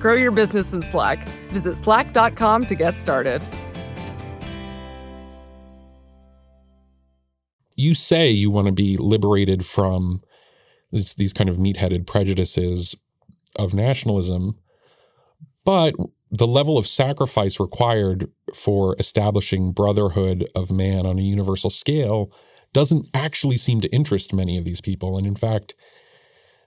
Grow your business in Slack. Visit slack.com to get started. You say you want to be liberated from this, these kind of meat-headed prejudices of nationalism, but the level of sacrifice required for establishing brotherhood of man on a universal scale doesn't actually seem to interest many of these people. And in fact,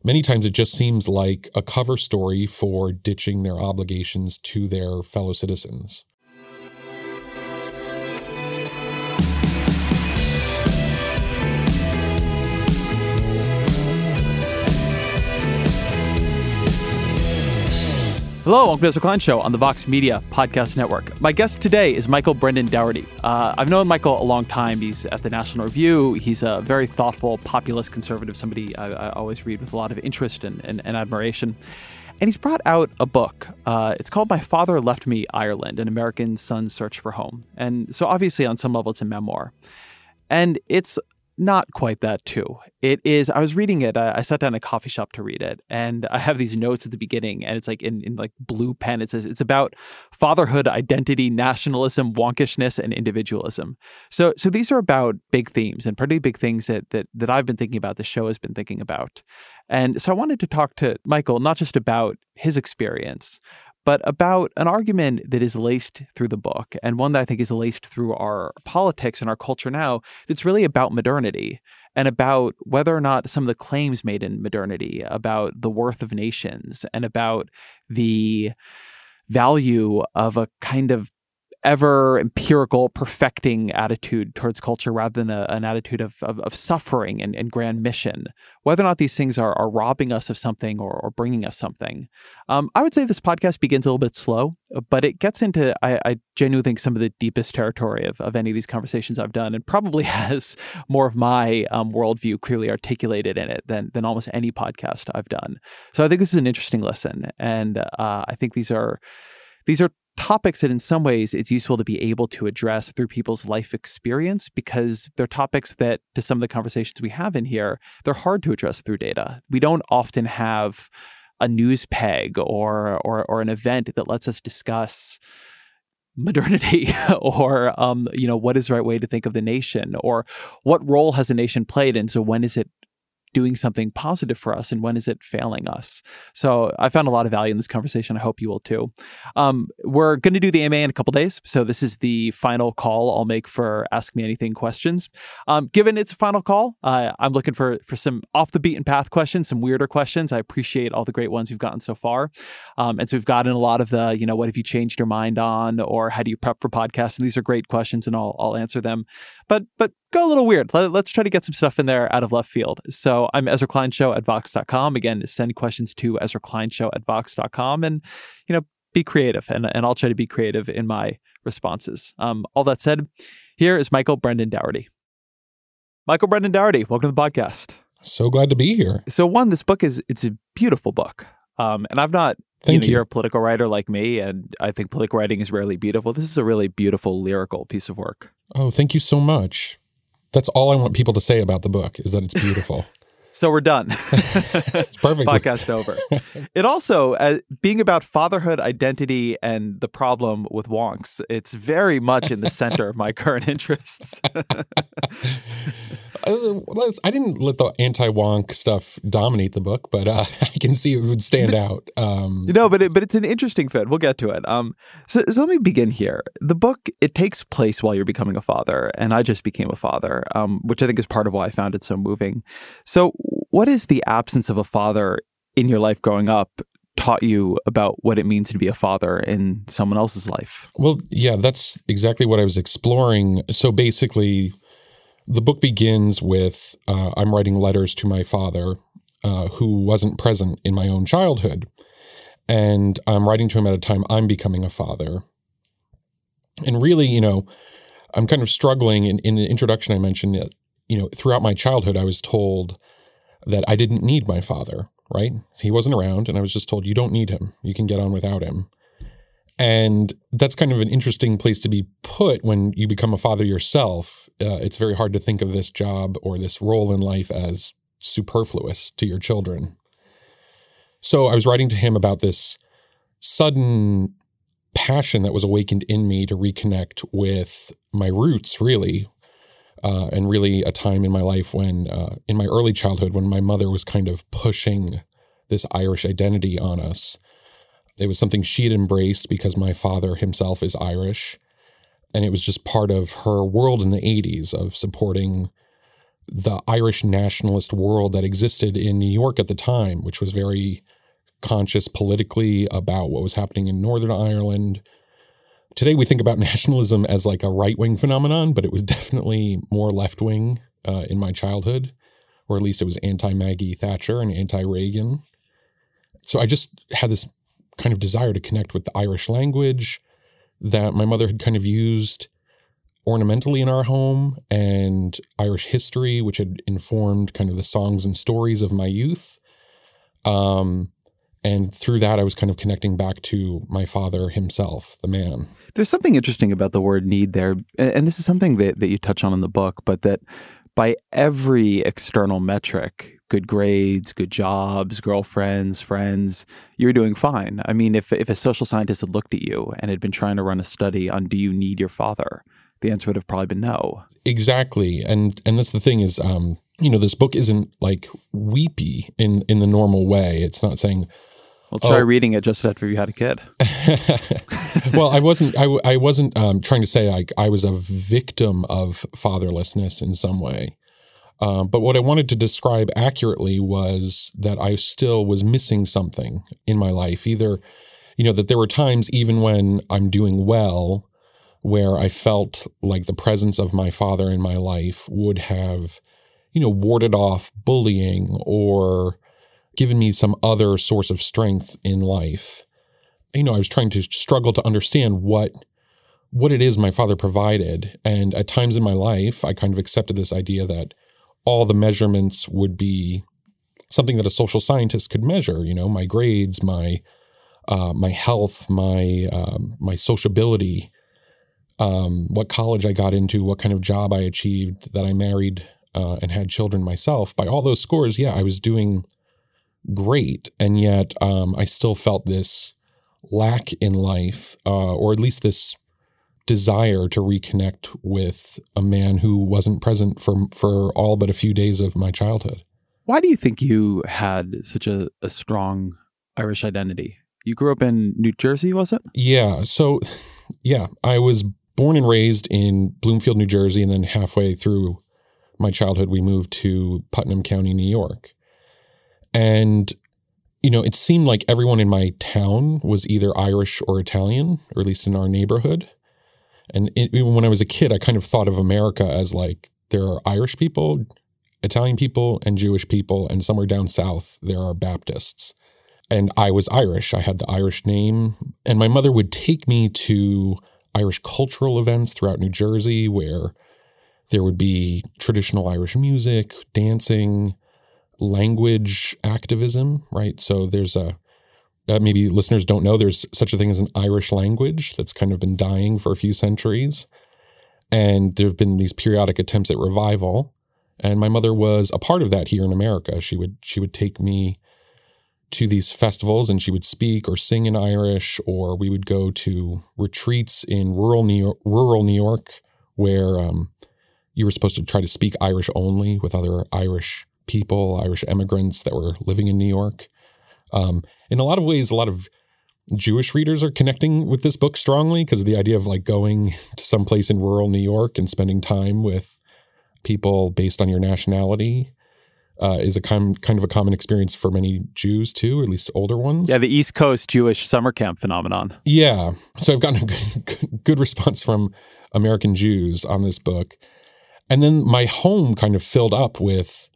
Many times it just seems like a cover story for ditching their obligations to their fellow citizens. Hello, welcome to Ezra Klein Show on the Vox Media Podcast Network. My guest today is Michael Brendan Dougherty. Uh, I've known Michael a long time. He's at the National Review. He's a very thoughtful, populist conservative, somebody I, I always read with a lot of interest and, and, and admiration. And he's brought out a book. Uh, it's called My Father Left Me Ireland An American Son's Search for Home. And so, obviously, on some level, it's a memoir. And it's not quite that too. It is. I was reading it. I, I, sat down a coffee shop to read it, and I have these notes at the beginning, and it's like in, in like blue pen. It says it's about fatherhood, identity, nationalism, wonkishness, and individualism. So, so these are about big themes and pretty big things that that that I've been thinking about. The show has been thinking about, and so I wanted to talk to Michael not just about his experience, but about an argument that is laced through the book and one that I think is laced through our politics and our culture now that's really about modernity and about whether or not some of the claims made in modernity about the worth of nations and about the value of a kind of ever empirical, perfecting attitude towards culture rather than a, an attitude of, of, of suffering and, and, grand mission. Whether or not these things are, are robbing us of something or, or bringing us something. Um, I would say this podcast begins a little bit slow, but it gets into, I, I genuinely think, some of the deepest territory of, of any of these conversations I've done and probably has more of my um, worldview clearly articulated in it than, than almost any podcast I've done. So I think this is an interesting lesson. And uh, I think these are these are topics that in some ways it's useful to be able to address through people's life experience because they're topics that to some of the conversations we have in here they're hard to address through data. We don't often have a news peg or or, or an event that lets us discuss modernity or um, you know what is the right way to think of the nation or what role has a nation played and so when is it doing something positive for us and when is it failing us? So I found a lot of value in this conversation. I hope you will too. Um, we're going to do the AMA in a couple days. So this is the final call I'll make for Ask Me Anything questions. Um, given it's a final call, uh, I'm looking for, for some off the beaten path questions, some weirder questions. I appreciate all the great ones we've gotten so far. Um, and so we've gotten a lot of the, you know, what have you changed your mind on or how do you prep for podcasts? And these are great questions and I'll, I'll answer them. But, but go a little weird. Let, us try to get some stuff in there out of left field. So I'm Ezra Klein Show at Vox.com. Again, send questions to Ezra Klein Show at Vox.com and, you know, be creative. And, and I'll try to be creative in my responses. Um, all that said, here is Michael Brendan Dougherty. Michael Brendan Dougherty, welcome to the podcast. So glad to be here. So one, this book is it's a beautiful book. Um, and I've not Thank you know, you. You're a political writer like me, and I think political writing is rarely beautiful. This is a really beautiful lyrical piece of work. Oh, thank you so much. That's all I want people to say about the book is that it's beautiful. So we're done. Perfect. Podcast over. It also, uh, being about fatherhood, identity, and the problem with wonks, it's very much in the center of my current interests. I didn't let the anti-wonk stuff dominate the book, but uh, I can see it would stand out. Um, no, but it, but it's an interesting fit. We'll get to it. Um, so, so let me begin here. The book it takes place while you're becoming a father, and I just became a father, um, which I think is part of why I found it so moving. So, what is the absence of a father in your life growing up taught you about what it means to be a father in someone else's life? Well, yeah, that's exactly what I was exploring. So basically, the book begins with uh, I'm writing letters to my father, uh, who wasn't present in my own childhood. And I'm writing to him at a time I'm becoming a father. And really, you know, I'm kind of struggling. In, in the introduction, I mentioned that, you know, throughout my childhood, I was told that I didn't need my father, right? He wasn't around, and I was just told, you don't need him. You can get on without him. And that's kind of an interesting place to be put when you become a father yourself. Uh, it's very hard to think of this job or this role in life as superfluous to your children. So I was writing to him about this sudden passion that was awakened in me to reconnect with my roots, really, uh, and really a time in my life when, uh, in my early childhood, when my mother was kind of pushing this Irish identity on us. It was something she had embraced because my father himself is Irish. And it was just part of her world in the 80s of supporting the Irish nationalist world that existed in New York at the time, which was very conscious politically about what was happening in Northern Ireland, today we think about nationalism as like a right wing phenomenon, but it was definitely more left wing uh, in my childhood, or at least it was anti Maggie Thatcher and anti Reagan. So I just had this kind of desire to connect with the Irish language that my mother had kind of used ornamentally in our home and Irish history, which had informed kind of the songs and stories of my youth. Um, and through that, I was kind of connecting back to my father himself, the man. There's something interesting about the word need there. And this is something that, that you touch on in the book, but that by every external metric, good grades, good jobs, girlfriends, friends, you're doing fine. I mean, if, if a social scientist had looked at you and had been trying to run a study on do you need your father, the answer would have probably been no. Exactly. And and that's the thing is um, you know, this book isn't like weepy in in the normal way. It's not saying well, try oh. reading it just after you had a kid. well, I wasn't. I, I wasn't um, trying to say like I was a victim of fatherlessness in some way. Um, but what I wanted to describe accurately was that I still was missing something in my life. Either, you know, that there were times even when I'm doing well, where I felt like the presence of my father in my life would have, you know, warded off bullying or given me some other source of strength in life. You know, I was trying to struggle to understand what what it is my father provided. And at times in my life, I kind of accepted this idea that all the measurements would be something that a social scientist could measure, you know, my grades, my uh, my health, my um, my sociability, um, what college I got into, what kind of job I achieved, that I married uh, and had children myself. By all those scores, yeah, I was doing great, and yet um, I still felt this lack in life, uh, or at least this desire to reconnect with a man who wasn't present for for all but a few days of my childhood. Why do you think you had such a, a strong Irish identity? You grew up in New Jersey, was it? Yeah. So, yeah, I was born and raised in Bloomfield, New Jersey, and then halfway through my childhood, we moved to Putnam County, New York. And, you know, it seemed like everyone in my town was either Irish or Italian, or at least in our neighborhood. And it, even when I was a kid, I kind of thought of America as like there are Irish people, Italian people, and Jewish people, and somewhere down south, there are Baptists. And I was Irish. I had the Irish name. And my mother would take me to Irish cultural events throughout New Jersey where there would be traditional Irish music, dancing, language activism, right? So there's a uh, maybe listeners don't know there's such a thing as an Irish language that's kind of been dying for a few centuries. And there have been these periodic attempts at revival. And my mother was a part of that here in America. She would she would take me to these festivals and she would speak or sing in Irish, or we would go to retreats in rural New York, rural New York where um, you were supposed to try to speak Irish only with other Irish people, Irish immigrants that were living in New York. Um, in a lot of ways, a lot of Jewish readers are connecting with this book strongly because the idea of like going to some place in rural New York and spending time with people based on your nationality uh, is a kind kind of a common experience for many Jews too, or at least older ones. Yeah, the East Coast Jewish summer camp phenomenon. Yeah, so I've gotten a good, good response from American Jews on this book, and then my home kind of filled up with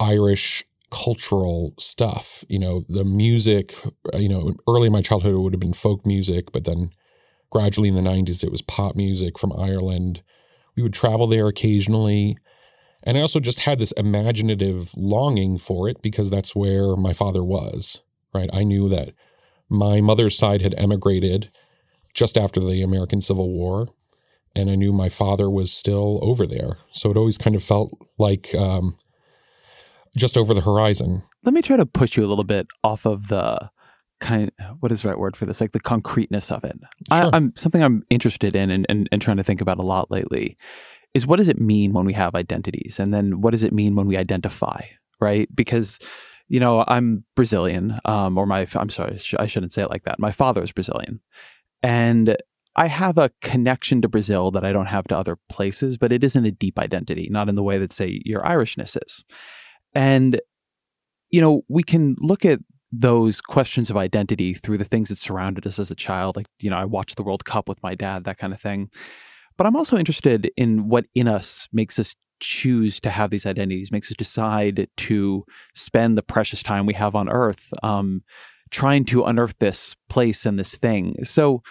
Irish cultural stuff. You know, the music, you know, early in my childhood, it would have been folk music, but then gradually in the 90s, it was pop music from Ireland. We would travel there occasionally. And I also just had this imaginative longing for it because that's where my father was, right? I knew that my mother's side had emigrated just after the American Civil War. And I knew my father was still over there. So it always kind of felt like um, just over the horizon. Let me try to push you a little bit off of the kind what is the right word for this? Like the concreteness of it. Sure. I, am something i'm interested in and, and, and trying to think about a lot lately is what does it mean when we have identities? And then what does it mean when we identify right? Because you know i'm brazilian um, or my i'm sorry i shouldn't say it like that. My father is brazilian. And i have a connection to brazil that i don't have to other places but it isn't a deep identity not in the way that say your irishness is and you know we can look at those questions of identity through the things that surrounded us as a child. Like, you know, I watched the World Cup with my dad, that kind of thing. But I'm also interested in what in us makes us choose to have these identities, makes us decide to spend the precious time we have on earth um, trying to unearth this place and this thing. So,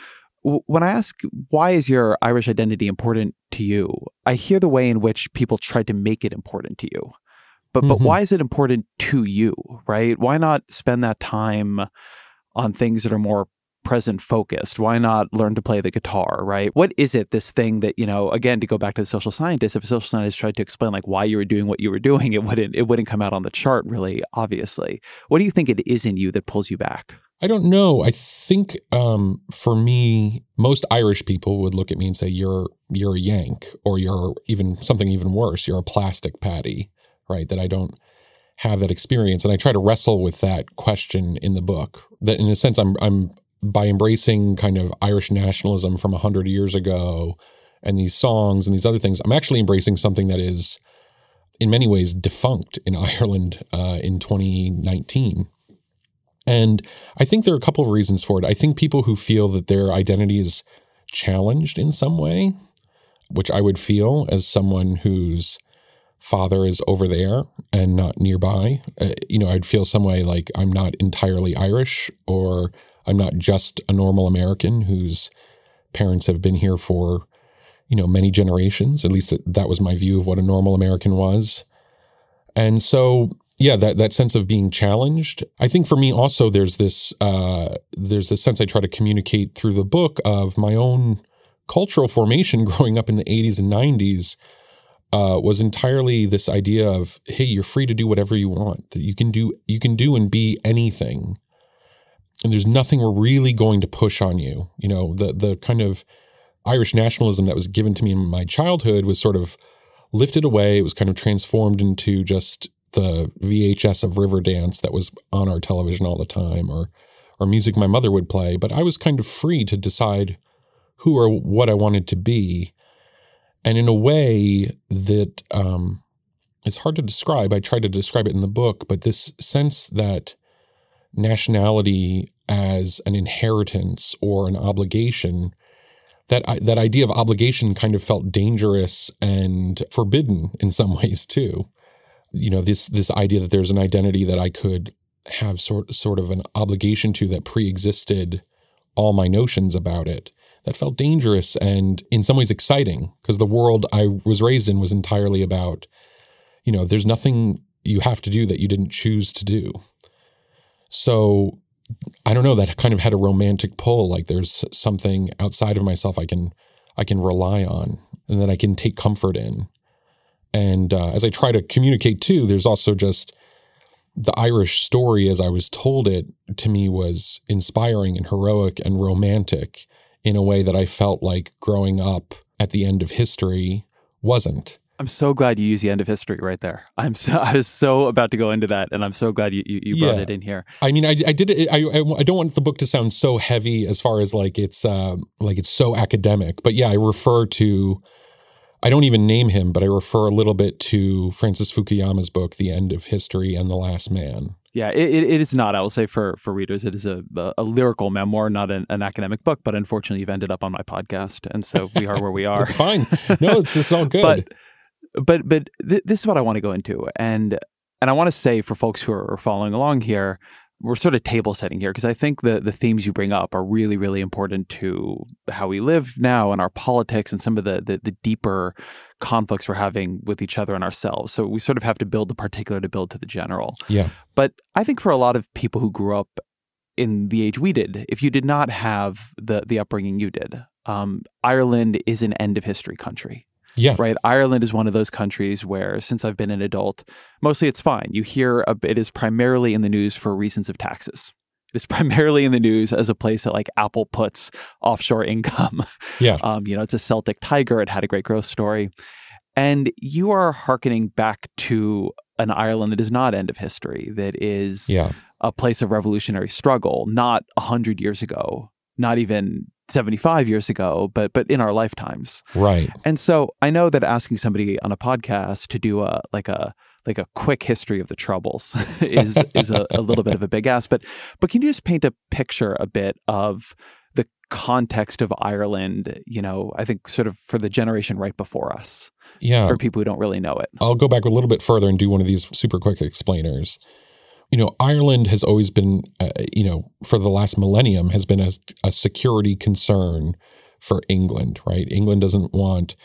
when I ask, why is your Irish identity important to you? I hear the way in which people try to make it important to you but but Mhm. why is it important to you right why not spend that time on things that are more present focused why not learn to play the guitar right what is it this thing that you know again to go back to the social scientist if a social scientist tried to explain like why you were doing what you were doing it wouldn't it wouldn't come out on the chart really obviously what do you think it is in you that pulls you back I don't know. I think um, for me, most Irish people would look at me and say, "You're you're a Yank," or "You're even something even worse. You're a plastic Paddy." Right? That I don't have that experience, and I try to wrestle with that question in the book. That, in a sense, I'm I'm by embracing kind of Irish nationalism from hundred years ago, and these songs and these other things. I'm actually embracing something that is, in many ways, defunct in Ireland uh, in 2019. And I think there are a couple of reasons for it. I think people who feel that their identity is challenged in some way, which I would feel as someone whose father is over there and not nearby. Uh, you know, I'd feel some way like I'm not entirely Irish or I'm not just a normal American whose parents have been here for, you know, many generations. At least that was my view of what a normal American was. And so yeah that that sense of being challenged i think for me also there's this uh there's this sense i try to communicate through the book of my own cultural formation growing up in the 80s and 90s uh, was entirely this idea of hey you're free to do whatever you want that you can do you can do and be anything. And there's nothing we're really going to push on you. You know the the kind of irish nationalism that was given to me in my childhood was sort of lifted away. It was kind of transformed into just the VHS of Riverdance that was on our television all the time or or music my mother would play, but I was kind of free to decide who or what I wanted to be. And in a way that um, it's hard to describe, I try to describe it in the book, but this sense that nationality as an inheritance or an obligation that that idea of obligation kind of felt dangerous and forbidden in some ways too. You know this this idea that there's an identity that I could have sort sort of an obligation to that pre-existed all my notions about it that felt dangerous and in some ways exciting because the world I was raised in was entirely about you know there's nothing you have to do that you didn't choose to do. So I don't know that kind of had a romantic pull like there's something outside of myself I can I can rely on and that I can take comfort in. And uh, as I try to communicate too, there's also just the Irish story as I was told it to me was inspiring and heroic and romantic in a way that I felt like growing up at the end of history wasn't. I'm so glad you used the end of history right there. I'm so I was so about to go into that, and I'm so glad you you, you brought Yeah. it in here. I mean, I, I did it. I, I don't want the book to sound so heavy as far as like it's um, like it's so academic. But yeah, I refer to. I don't even name him, but I refer a little bit to Francis Fukuyama's book, The End of History and the Last Man. Yeah, it, it, is not. I will say for for readers, it is a a, a lyrical memoir, not an, an academic book. But unfortunately, you've ended up on my podcast, and so we are where we are. It's fine. No, it's just all good. but but but th- this is what I want to go into, and and I want to say for folks who are following along here, we're sort of table setting here because I think the the themes you bring up are really really important to how we live now and our politics and some of the the, the deeper conflicts we're having with each other and ourselves. So we sort of have to build the particular to build to the general. yeah, But I think for a lot of people who grew up in the age we did, if you did not have the the upbringing you did, um, Ireland is an end of history country yeah, right? Ireland is one of those countries where, since I've been an adult, mostly it's fine. You hear a, it is primarily in the news for reasons of taxes. It is primarily in the news as a place that like Apple puts offshore income. yeah, Um, you know, it's a Celtic tiger. It had a great growth story, and you are hearkening back to an Ireland that is not end of history. That is yeah, a place of revolutionary struggle, not a hundred years ago, not even seventy five years ago, but but in our lifetimes. right. And so I know that asking somebody on a podcast to do a like a like a quick history of the troubles is is a, a little bit of a big ask. But but can you just paint a picture a bit of the context of Ireland, you know, I think sort of for the generation right before us, Yeah, for people who don't really know it. I'll go back a little bit further and do one of these super quick explainers. You know, Ireland has always been, uh, you know, for the last millennium, has been a, a security concern for England, right? England doesn't want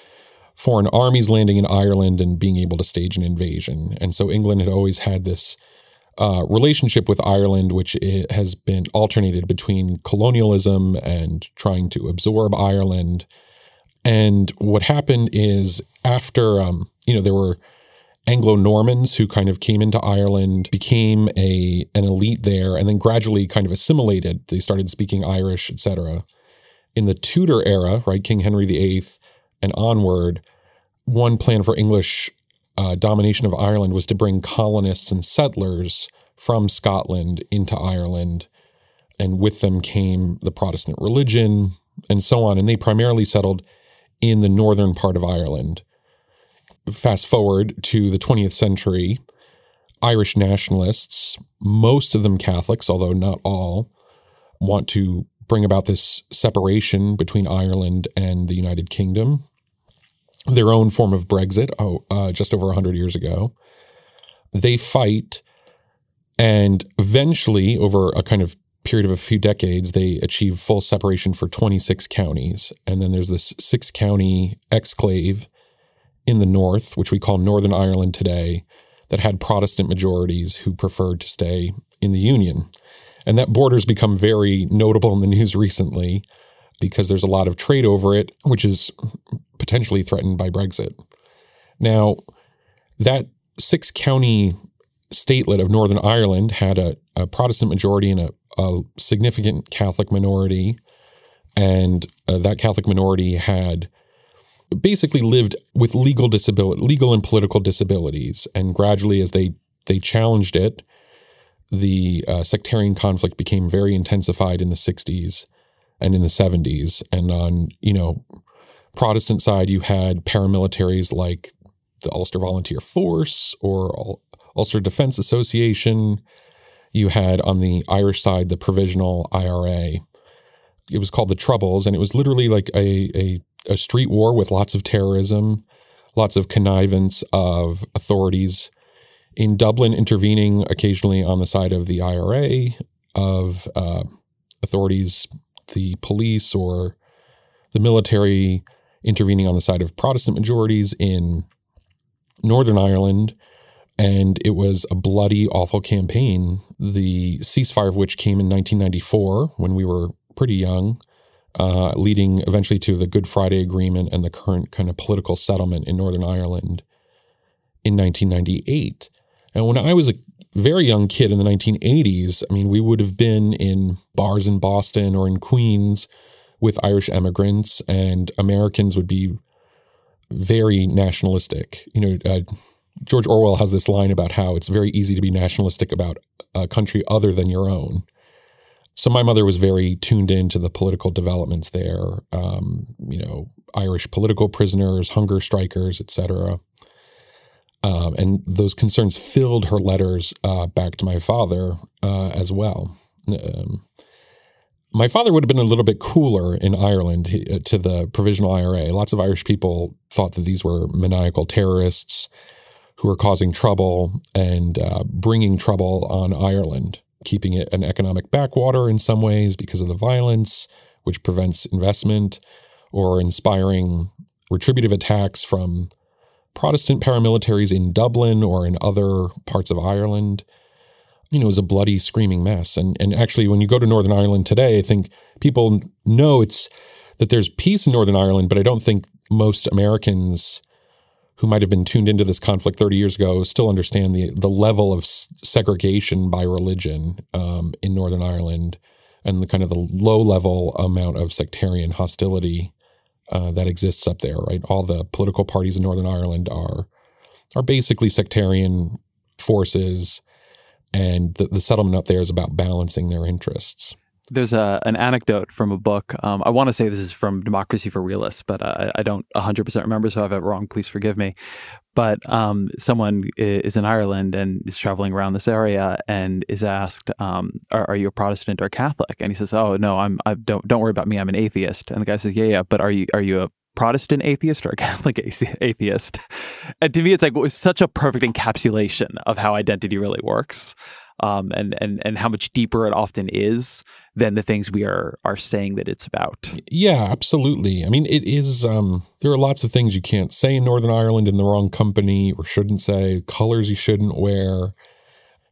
foreign armies landing in Ireland and being able to stage an invasion. And so England had always had this uh, relationship with Ireland, which has been alternated between colonialism and trying to absorb Ireland. And what happened is after, um, you know, there were Anglo Normans who kind of came into Ireland, became a an elite there, and then gradually kind of assimilated. They started speaking Irish, etc. In the Tudor era, right, King Henry VIII and onward, one plan for English uh, domination of Ireland was to bring colonists and settlers from Scotland into Ireland, and with them came the Protestant religion and so on. And they primarily settled in the northern part of Ireland fast forward to the 20th century, Irish nationalists, most of them Catholics, although not all, want to bring about this separation between Ireland and the United Kingdom, their own form of Brexit, oh, uh, just over 100 years ago. They fight, and eventually, over a kind of period of a few decades, they achieve full separation for 26 counties. And then there's this six county exclave in the north, which we call Northern Ireland today, that had Protestant majorities who preferred to stay in the Union. And that border's become very notable in the news recently because there's a lot of trade over it, which is potentially threatened by Brexit. Now, that six county statelet of Northern Ireland had a, a Protestant majority and a, a significant Catholic minority. And uh, that Catholic minority had basically lived with legal disability, legal and political disabilities, and gradually, as they they challenged it, the uh, sectarian conflict became very intensified in the '60s and in the '70s. And on you know Protestant side, you had paramilitaries like the Ulster Volunteer Force or Ul- Ulster Defense Association. You had on the Irish side the Provisional IRA. It was called the Troubles, and it was literally like a a a street war with lots of terrorism, lots of connivance of authorities. In Dublin intervening occasionally on the side of the IRA, of uh, authorities, the police or the military intervening on the side of Protestant majorities in Northern Ireland. And it was a bloody, awful campaign, the ceasefire of which came in 1994 when we were pretty young uh, leading eventually to the Good Friday Agreement and the current kind of political settlement in Northern Ireland. in 1998. And when I was a very young kid in the 1980s, I mean, we would have been in bars in Boston or in Queens with Irish immigrants, and Americans would be very nationalistic. You know, uh, George Orwell has this line about how it's very easy to be nationalistic about a country other than your own. So my mother was very tuned into the political developments there. Um, you know, Irish political prisoners, hunger strikers, etc. Um, and those concerns filled her letters uh, back to my father uh, as well. Um, my father would have been a little bit cooler in Ireland uh, to the provisional IRA. Lots of Irish people thought that these were maniacal terrorists who were causing trouble and uh, bringing trouble on Ireland, keeping it an economic backwater in some ways because of the violence, which prevents investment, or inspiring retributive attacks from Protestant paramilitaries in Dublin or in other parts of Ireland you know, is a bloody, screaming mess. And and actually, when you go to Northern Ireland today, I think people know it's that there's peace in Northern Ireland, but I don't think most Americans who might have been tuned into this conflict 30 years ago still understand the the level of segregation by religion um, in Northern Ireland and the kind of the low level amount of sectarian hostility uh, that exists up there. Right, all the political parties in Northern Ireland are are basically sectarian forces and the, the settlement up there is about balancing their interests. There's a, an anecdote from a book. Um, I want to say this is from Democracy for Realists, but uh, I don't 100% remember. So if I have it wrong, please forgive me. But um, someone is in Ireland and is traveling around this area and is asked, um, are, are, you a Protestant or Catholic?" And he says, "Oh no, I'm. I don't. Don't worry about me. I'm an atheist." And the guy says, "Yeah, yeah, but are you are you a Protestant atheist or a Catholic atheist. And to me, it's like it's such a perfect encapsulation of how identity really works, um, and and and how much deeper it often is than the things we are are saying that it's about. Yeah, absolutely. I mean, it is. Um, there are lots of things you can't say in Northern Ireland in the wrong company or shouldn't say. Colors you shouldn't wear.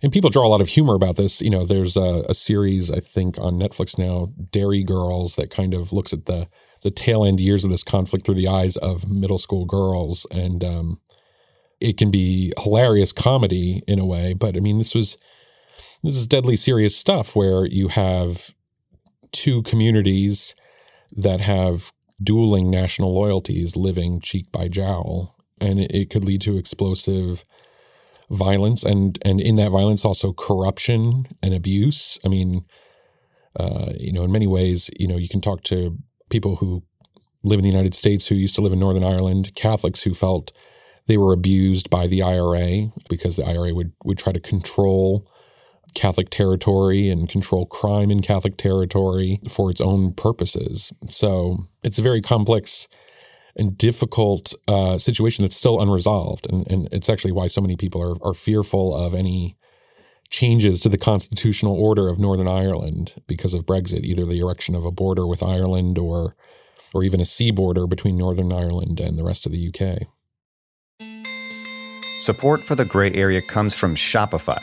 And people draw a lot of humor about this. You know, there's a, a series I think on Netflix now, Derry Girls, that kind of looks at the the tail end years of this conflict through the eyes of middle school girls, and um, it can be hilarious comedy in a way. But I mean, this was this is deadly serious stuff where you have two communities that have dueling national loyalties living cheek by jowl, and it, could lead to explosive violence and and in that violence also corruption and abuse. I mean. Uh, you know, in many ways, you know, you can talk to people who live in the United States who used to live in Northern Ireland, Catholics who felt they were abused by the IRA because the IRA would would try to control Catholic territory and control crime in Catholic territory for its own purposes. So it's a very complex and difficult uh, situation that's still unresolved, and, and it's actually why so many people are are fearful of any changes to the constitutional order of Northern Ireland because of Brexit, either the erection of a border with Ireland or or even a sea border between Northern Ireland and the rest of the UK. Support for the gray area comes from Shopify.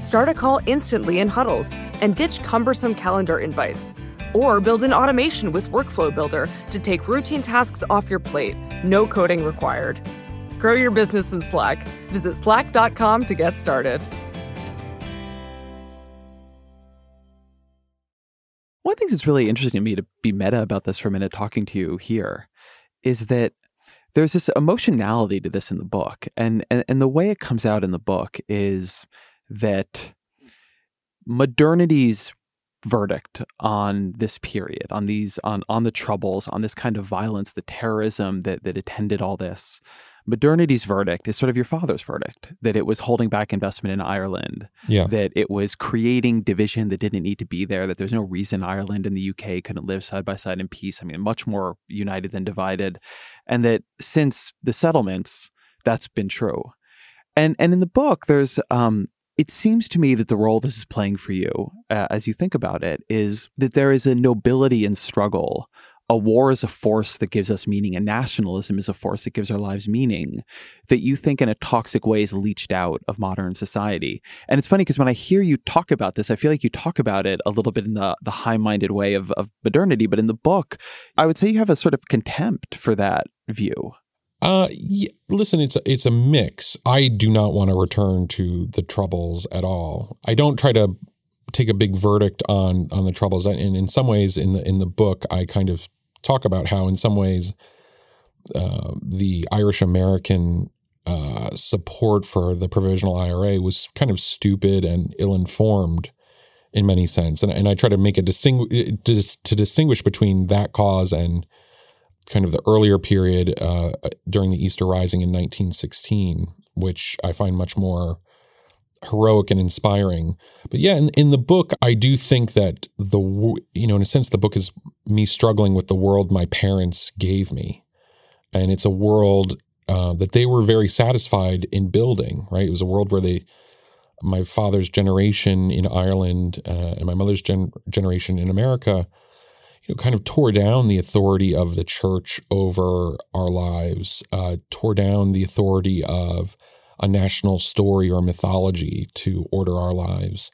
Start a call instantly in huddles and ditch cumbersome calendar invites. Or build an automation with Workflow Builder to take routine tasks off your plate. No coding required. Grow your business in Slack. Visit slack.com to get started. One of the things that's really interesting to me to be meta about this for a minute, talking to you here, is that there's this emotionality to this in the book. And, and, and the way it comes out in the book is that modernity's verdict on this period, on these on on the troubles, on this kind of violence, the terrorism that that attended all this. Modernity's verdict is sort of your father's verdict that it was holding back investment in Ireland, Yeah. that it was creating division that didn't need to be there, that there's no reason Ireland and the UK couldn't live side by side in peace. I mean, much more united than divided, and that since the settlements, that's been true. And and in the book, there's um, it seems to me that the role this is playing for you, uh, as you think about it, is that there is a nobility in struggle. A war is a force that gives us meaning, and nationalism is a force that gives our lives meaning. That you think in a toxic way is leached out of modern society. And it's funny because when I hear you talk about this, I feel like you talk about it a little bit in the, the high minded way of, of modernity. But in the book, I would say you have a sort of contempt for that view. Uh, yeah, listen, it's a, it's a mix. I do not want to return to the troubles at all. I don't try to take a big verdict on on the troubles, and in some ways, in the in the book, I kind of talk about how, in some ways, uh, the Irish American uh, support for the provisional IRA was kind of stupid and ill informed in many sense, and and I try to make a distingu- dis- to distinguish between that cause and kind of the earlier period uh, during the Easter Rising in 1916, which I find much more heroic and inspiring. But yeah, in, in the book, I do think that the you know, in a sense, the book is me struggling with the world my parents gave me, and it's a world uh, that they were very satisfied in building. Right, it was a world where they. My father's generation in Ireland uh, and my mother's gen- generation in America, you know, kind of tore down the authority of the church over our lives, uh, tore down the authority of a national story or mythology to order our lives.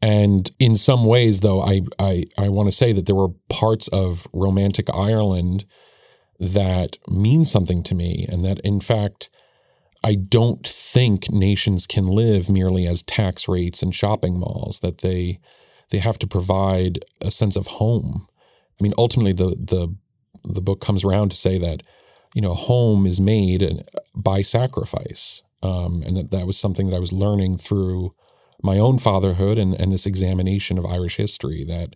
And in some ways, though, I I, I want to say that there were parts of romantic Ireland that mean something to me, and that in fact, I don't think nations can live merely as tax rates and shopping malls. That they they have to provide a sense of home. I mean, ultimately, the the the book comes around to say that you know home is made by sacrifice, um, and that that was something that I was learning through my own fatherhood and and this examination of Irish history. That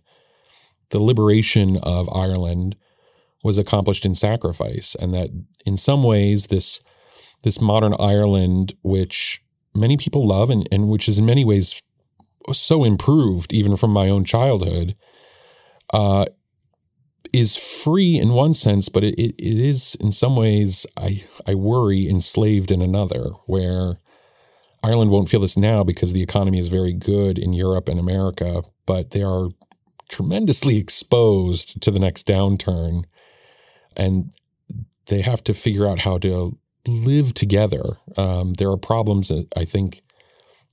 the liberation of Ireland was accomplished in sacrifice, and that in some ways this this modern Ireland, which many people love and, and which is in many ways so improved even from my own childhood, uh, is free in one sense, but it, it, it is in some ways, I, I worry, enslaved in another, where Ireland won't feel this now because the economy is very good in Europe and America, but they are tremendously exposed to the next downturn. And they have to figure out how to live together. Um, there are problems, I think,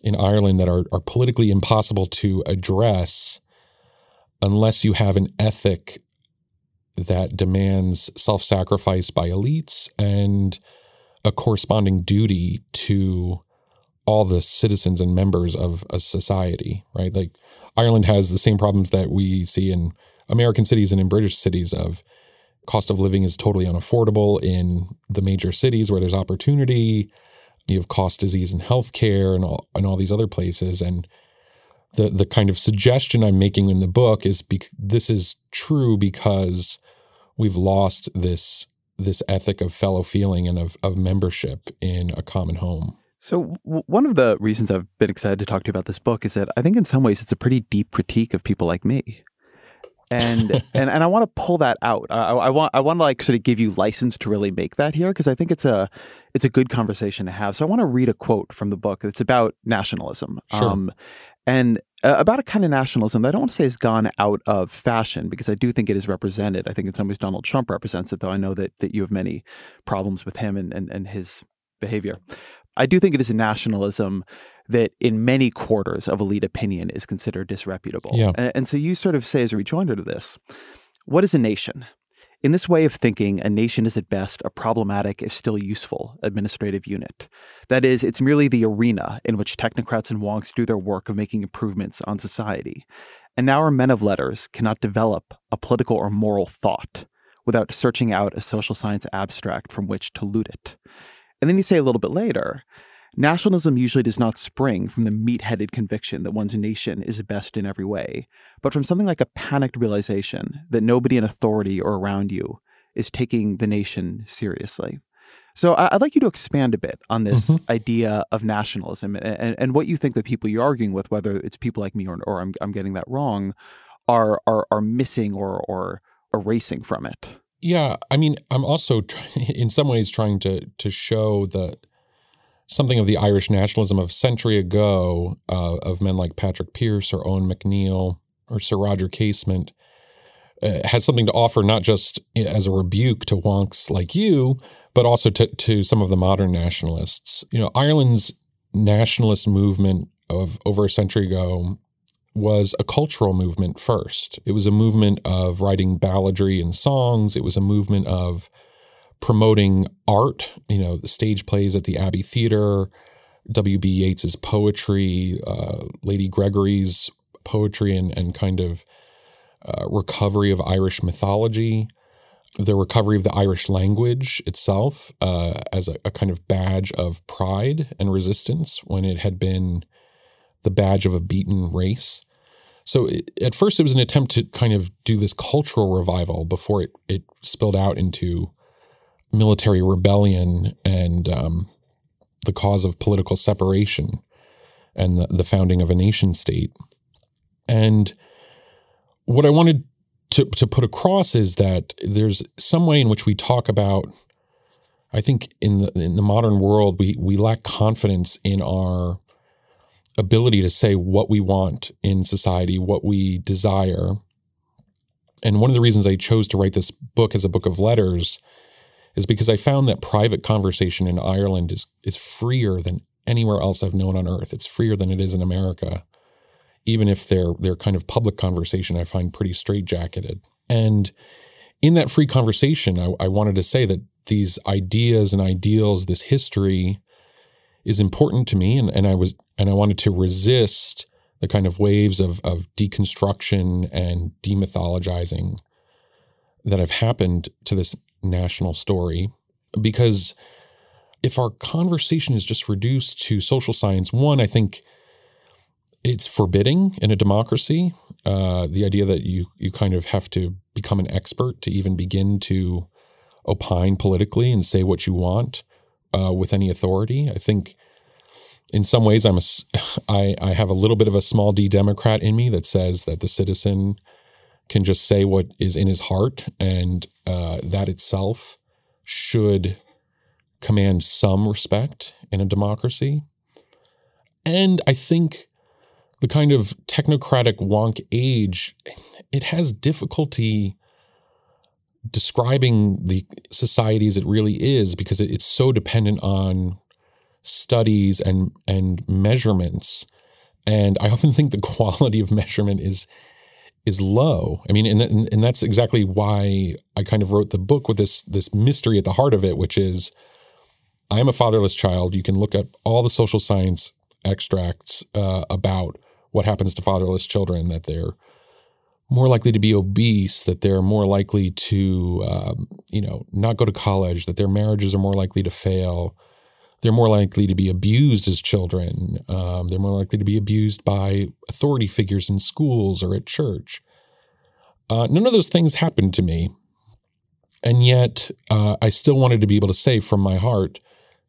in Ireland that are, are politically impossible to address unless you have an ethic that demands self sacrifice by elites and a corresponding duty to all the citizens and members of a society, right? Like Ireland has the same problems that we see in American cities and in British cities of cost of living is totally unaffordable in the major cities where there's opportunity. You have cost, disease, and healthcare, and all and all these other places. And the the kind of suggestion I'm making in the book is be, this is true because we've lost this this ethic of fellow feeling and of of membership in a common home. So w- one of the reasons I've been excited to talk to you about this book is that I think in some ways it's a pretty deep critique of people like me. And and and I want to pull that out. I, I want I want to like sort of give you license to really make that here because I think it's a it's a good conversation to have. So I want to read a quote from the book. It's about nationalism. Sure. Um, and uh, about a kind of nationalism that I don't want to say has gone out of fashion because I do think it is represented. I think in some ways Donald Trump represents it, though I know that that you have many problems with him and and, and his behavior. I do think it is a nationalism that in many quarters of elite opinion is considered disreputable. Yeah. And, and so you sort of say as a rejoinder to this, what is a nation? In this way of thinking, a nation is at best a problematic, if still useful, administrative unit. That is, it's merely the arena in which technocrats and wonks do their work of making improvements on society. And now our men of letters cannot develop a political or moral thought without searching out a social science abstract from which to loot it. And then you say a little bit later, Nationalism usually does not spring from the meat headed conviction that one's nation is the best in every way, but from something like a panicked realization that nobody in authority or around you is taking the nation seriously. So I'd like you to expand a bit on this mm-hmm. idea of nationalism and, and, what you think the people you're arguing with, whether it's people like me or, or I'm, I'm getting that wrong, are, are, are missing or, or erasing from it. Yeah, I mean, I'm also in some ways trying to to show the something of the Irish nationalism of a century ago uh, of men like Patrick Pearse or Eoin MacNeill or Sir Roger Casement uh, has something to offer, not just as a rebuke to wonks like you, but also to, to some of the modern nationalists. You know, Ireland's nationalist movement of over a century ago was a cultural movement first. It was a movement of writing balladry and songs. It was a movement of promoting art, you know, the stage plays at the Abbey Theater, W.B. Yeats's poetry, uh, Lady Gregory's poetry, and, and kind of uh, recovery of Irish mythology, the recovery of the Irish language itself uh, as a, a kind of badge of pride and resistance when it had been the badge of a beaten race. So it, at first, it was an attempt to kind of do this cultural revival before it it spilled out into military rebellion and um, the cause of political separation and the, the founding of a nation state. And what I wanted to, to put across is that there's some way in which we talk about. I think in the in the modern world, we we lack confidence in our ability to say what we want in society, what we desire. And one of the reasons I chose to write this book as a book of letters is because I found that private conversation in Ireland is is freer than anywhere else I've known on earth. It's freer than it is in America. Even if their their kind of public conversation I find pretty straitjacketed. And in that free conversation, I, I wanted to say that these ideas and ideals, this history is important to me and, and I was and I wanted to resist the kind of waves of of deconstruction and demythologizing that have happened to this national story because if our conversation is just reduced to social science, one, I think it's forbidding in a democracy. Uh, the idea that you you kind of have to become an expert to even begin to opine politically and say what you want uh, with any authority. I think in some ways I'm a I, I have a little bit of a small d Democrat in me that says that the citizen can just say what is in his heart, and uh, that itself should command some respect in a democracy. And I think the kind of technocratic wonk age, it has difficulty describing the society it really is because it's so dependent on studies and and measurements and i often think the quality of measurement is is low. I mean, and, and and that's exactly why I kind of wrote the book with this this mystery at the heart of it, which is I am a fatherless child. You can look at all the social science extracts uh, about what happens to fatherless children that they're more likely to be obese, that they're more likely to um, you know not go to college, that their marriages are more likely to fail. They're more likely to be abused as children. Um, they're more likely to be abused by authority figures in schools or at church. Uh, none of those things happened to me. And yet, uh, I still wanted to be able to say from my heart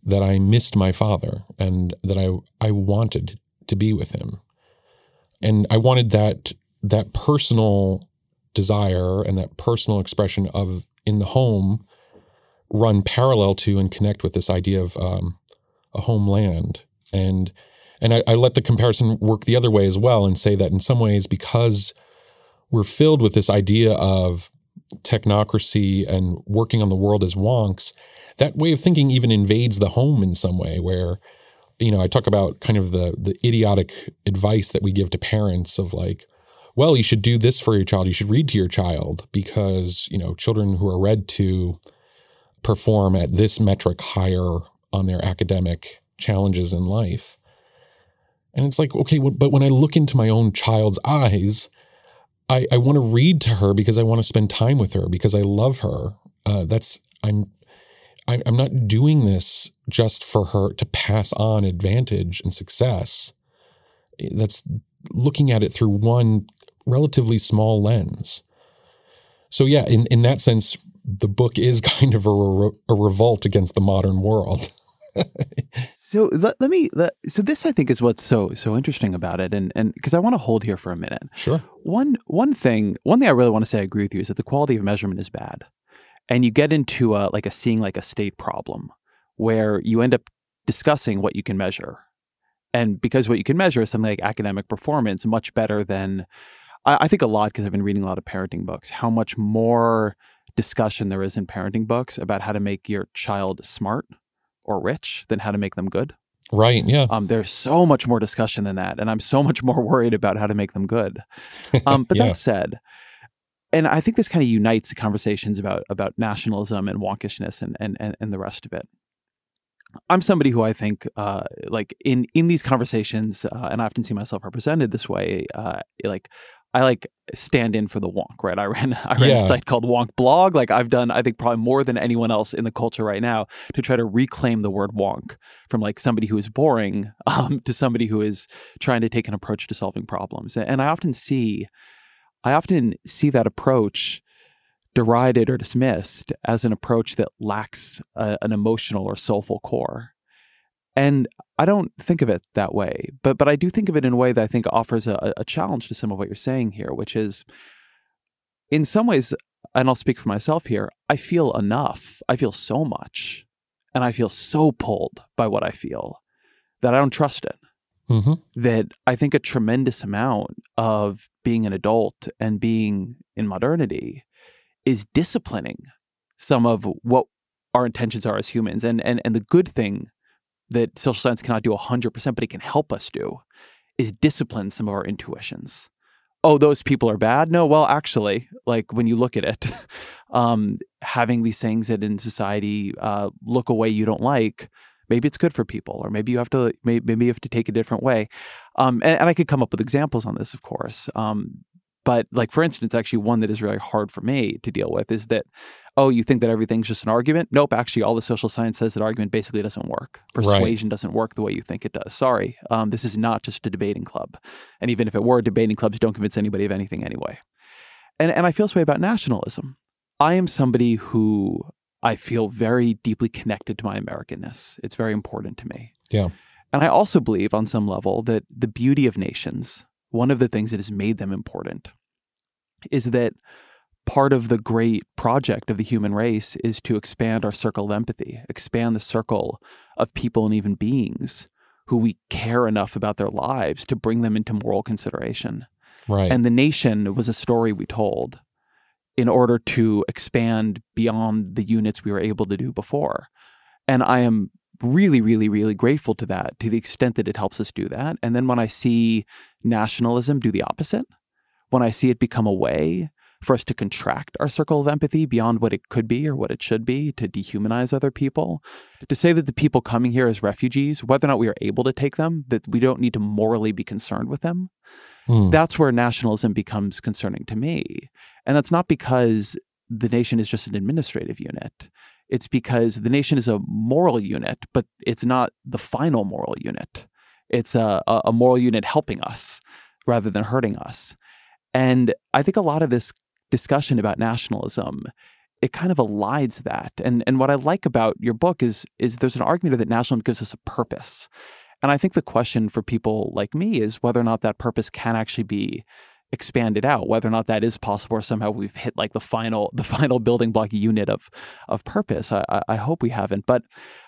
that I missed my father and that I, I wanted to be with him. And I wanted that, that personal desire and that personal expression of in the home run parallel to and connect with this idea of um, a homeland. And and I, I let the comparison work the other way as well and say that in some ways, because we're filled with this idea of technocracy and working on the world as wonks, that way of thinking even invades the home in some way, where you know, I talk about kind of the the idiotic advice that we give to parents of like, well, you should do this for your child. You should read to your child because, you know, children who are read to perform at this metric higher on their academic challenges in life. And it's like, okay, but when I look into my own child's eyes, I, I want to read to her because I want to spend time with her because I love her. Uh, that's I'm I'm not doing this just for her to pass on advantage and success. That's looking at it through one relatively small lens. So yeah, in in that sense, the book is kind of a, re- a revolt against the modern world. So let, let me let, so this I think is what's so so interesting about it and and because I want to hold here for a minute. Sure. One one thing one thing I really want to say I agree with you is that the quality of measurement is bad. And you get into a like a seeing like a state problem where you end up discussing what you can measure. And because what you can measure is something like academic performance, much better than I, I think a lot because I've been reading a lot of parenting books, how much more discussion there is in parenting books about how to make your child smart or rich than how to make them good. Right. Yeah. Um, there's so much more discussion than that, and I'm so much more worried about how to make them good. Um, but yeah. that said, and I think this kind of unites the conversations about about nationalism and wonkishness and and and, and the rest of it. I'm somebody who I think, uh, like in in these conversations, uh, and I often see myself represented this way. Uh, like I like stand in for the wonk, right? I ran I ran yeah. a site called Wonk Blog. Like I've done, I think probably more than anyone else in the culture right now to try to reclaim the word wonk from like somebody who is boring um, to somebody who is trying to take an approach to solving problems. And I often see, I often see that approach derided or dismissed as an approach that lacks a, an emotional or soulful core. And I don't think of it that way, but but I do think of it in a way that I think offers a, a challenge to some of what you're saying here, which is, in some ways, and I'll speak for myself here. I feel enough. I feel so much, and I feel so pulled by what I feel that I don't trust it. Mm-hmm. That I think a tremendous amount of being an adult and being in modernity is disciplining some of what our intentions are as humans. And and and the good thing that social science cannot do 100%, but it can help us do is discipline some of our intuitions. Oh, those people are bad? No, well, actually, like when you look at it, um, having these things that in society uh, look a way you don't like, maybe it's good for people, or maybe you have to maybe, you have to take a different way. Um, and, and, I could come up with examples on this, of course. Um, but like for instance, actually one that is really hard for me to deal with is that, oh, you think that everything's just an argument? Nope, actually all the social science says that argument basically doesn't work. Persuasion right. doesn't work the way you think it does. Sorry. Um, this is not just a debating club. And even if it were, debating clubs don't convince anybody of anything anyway. And and I feel this way about nationalism. I am somebody who I feel very deeply connected to my Americanness. It's very important to me. Yeah. And I also believe on some level that the beauty of nations one of the things that has made them important is that part of the great project of the human race is to expand our circle of empathy, expand the circle of people and even beings who we care enough about their lives to bring them into moral consideration. Right. And the nation was a story we told in order to expand beyond the units we were able to do before. And I am really, really, really grateful to that to the extent that it helps us do that. And then when I see nationalism do the opposite, when I see it become a way for us to contract our circle of empathy beyond what it could be or what it should be, to dehumanize other people, to say that the people coming here as refugees, whether or not we are able to take them, that we don't need to morally be concerned with them. Mm. That's where nationalism becomes concerning to me. And that's not because the nation is just an administrative unit. It's because the nation is a moral unit, but it's not the final moral unit. It's a, a moral unit helping us rather than hurting us. And I think a lot of this discussion about nationalism, it kind of elides that. And and what I like about your book is is there's an argument that nationalism gives us a purpose. And I think the question for people like me is whether or not that purpose can actually be expand it out. Whether or not that is possible, or somehow we've hit like the final the final building block unit of of purpose. I, I hope we haven't, but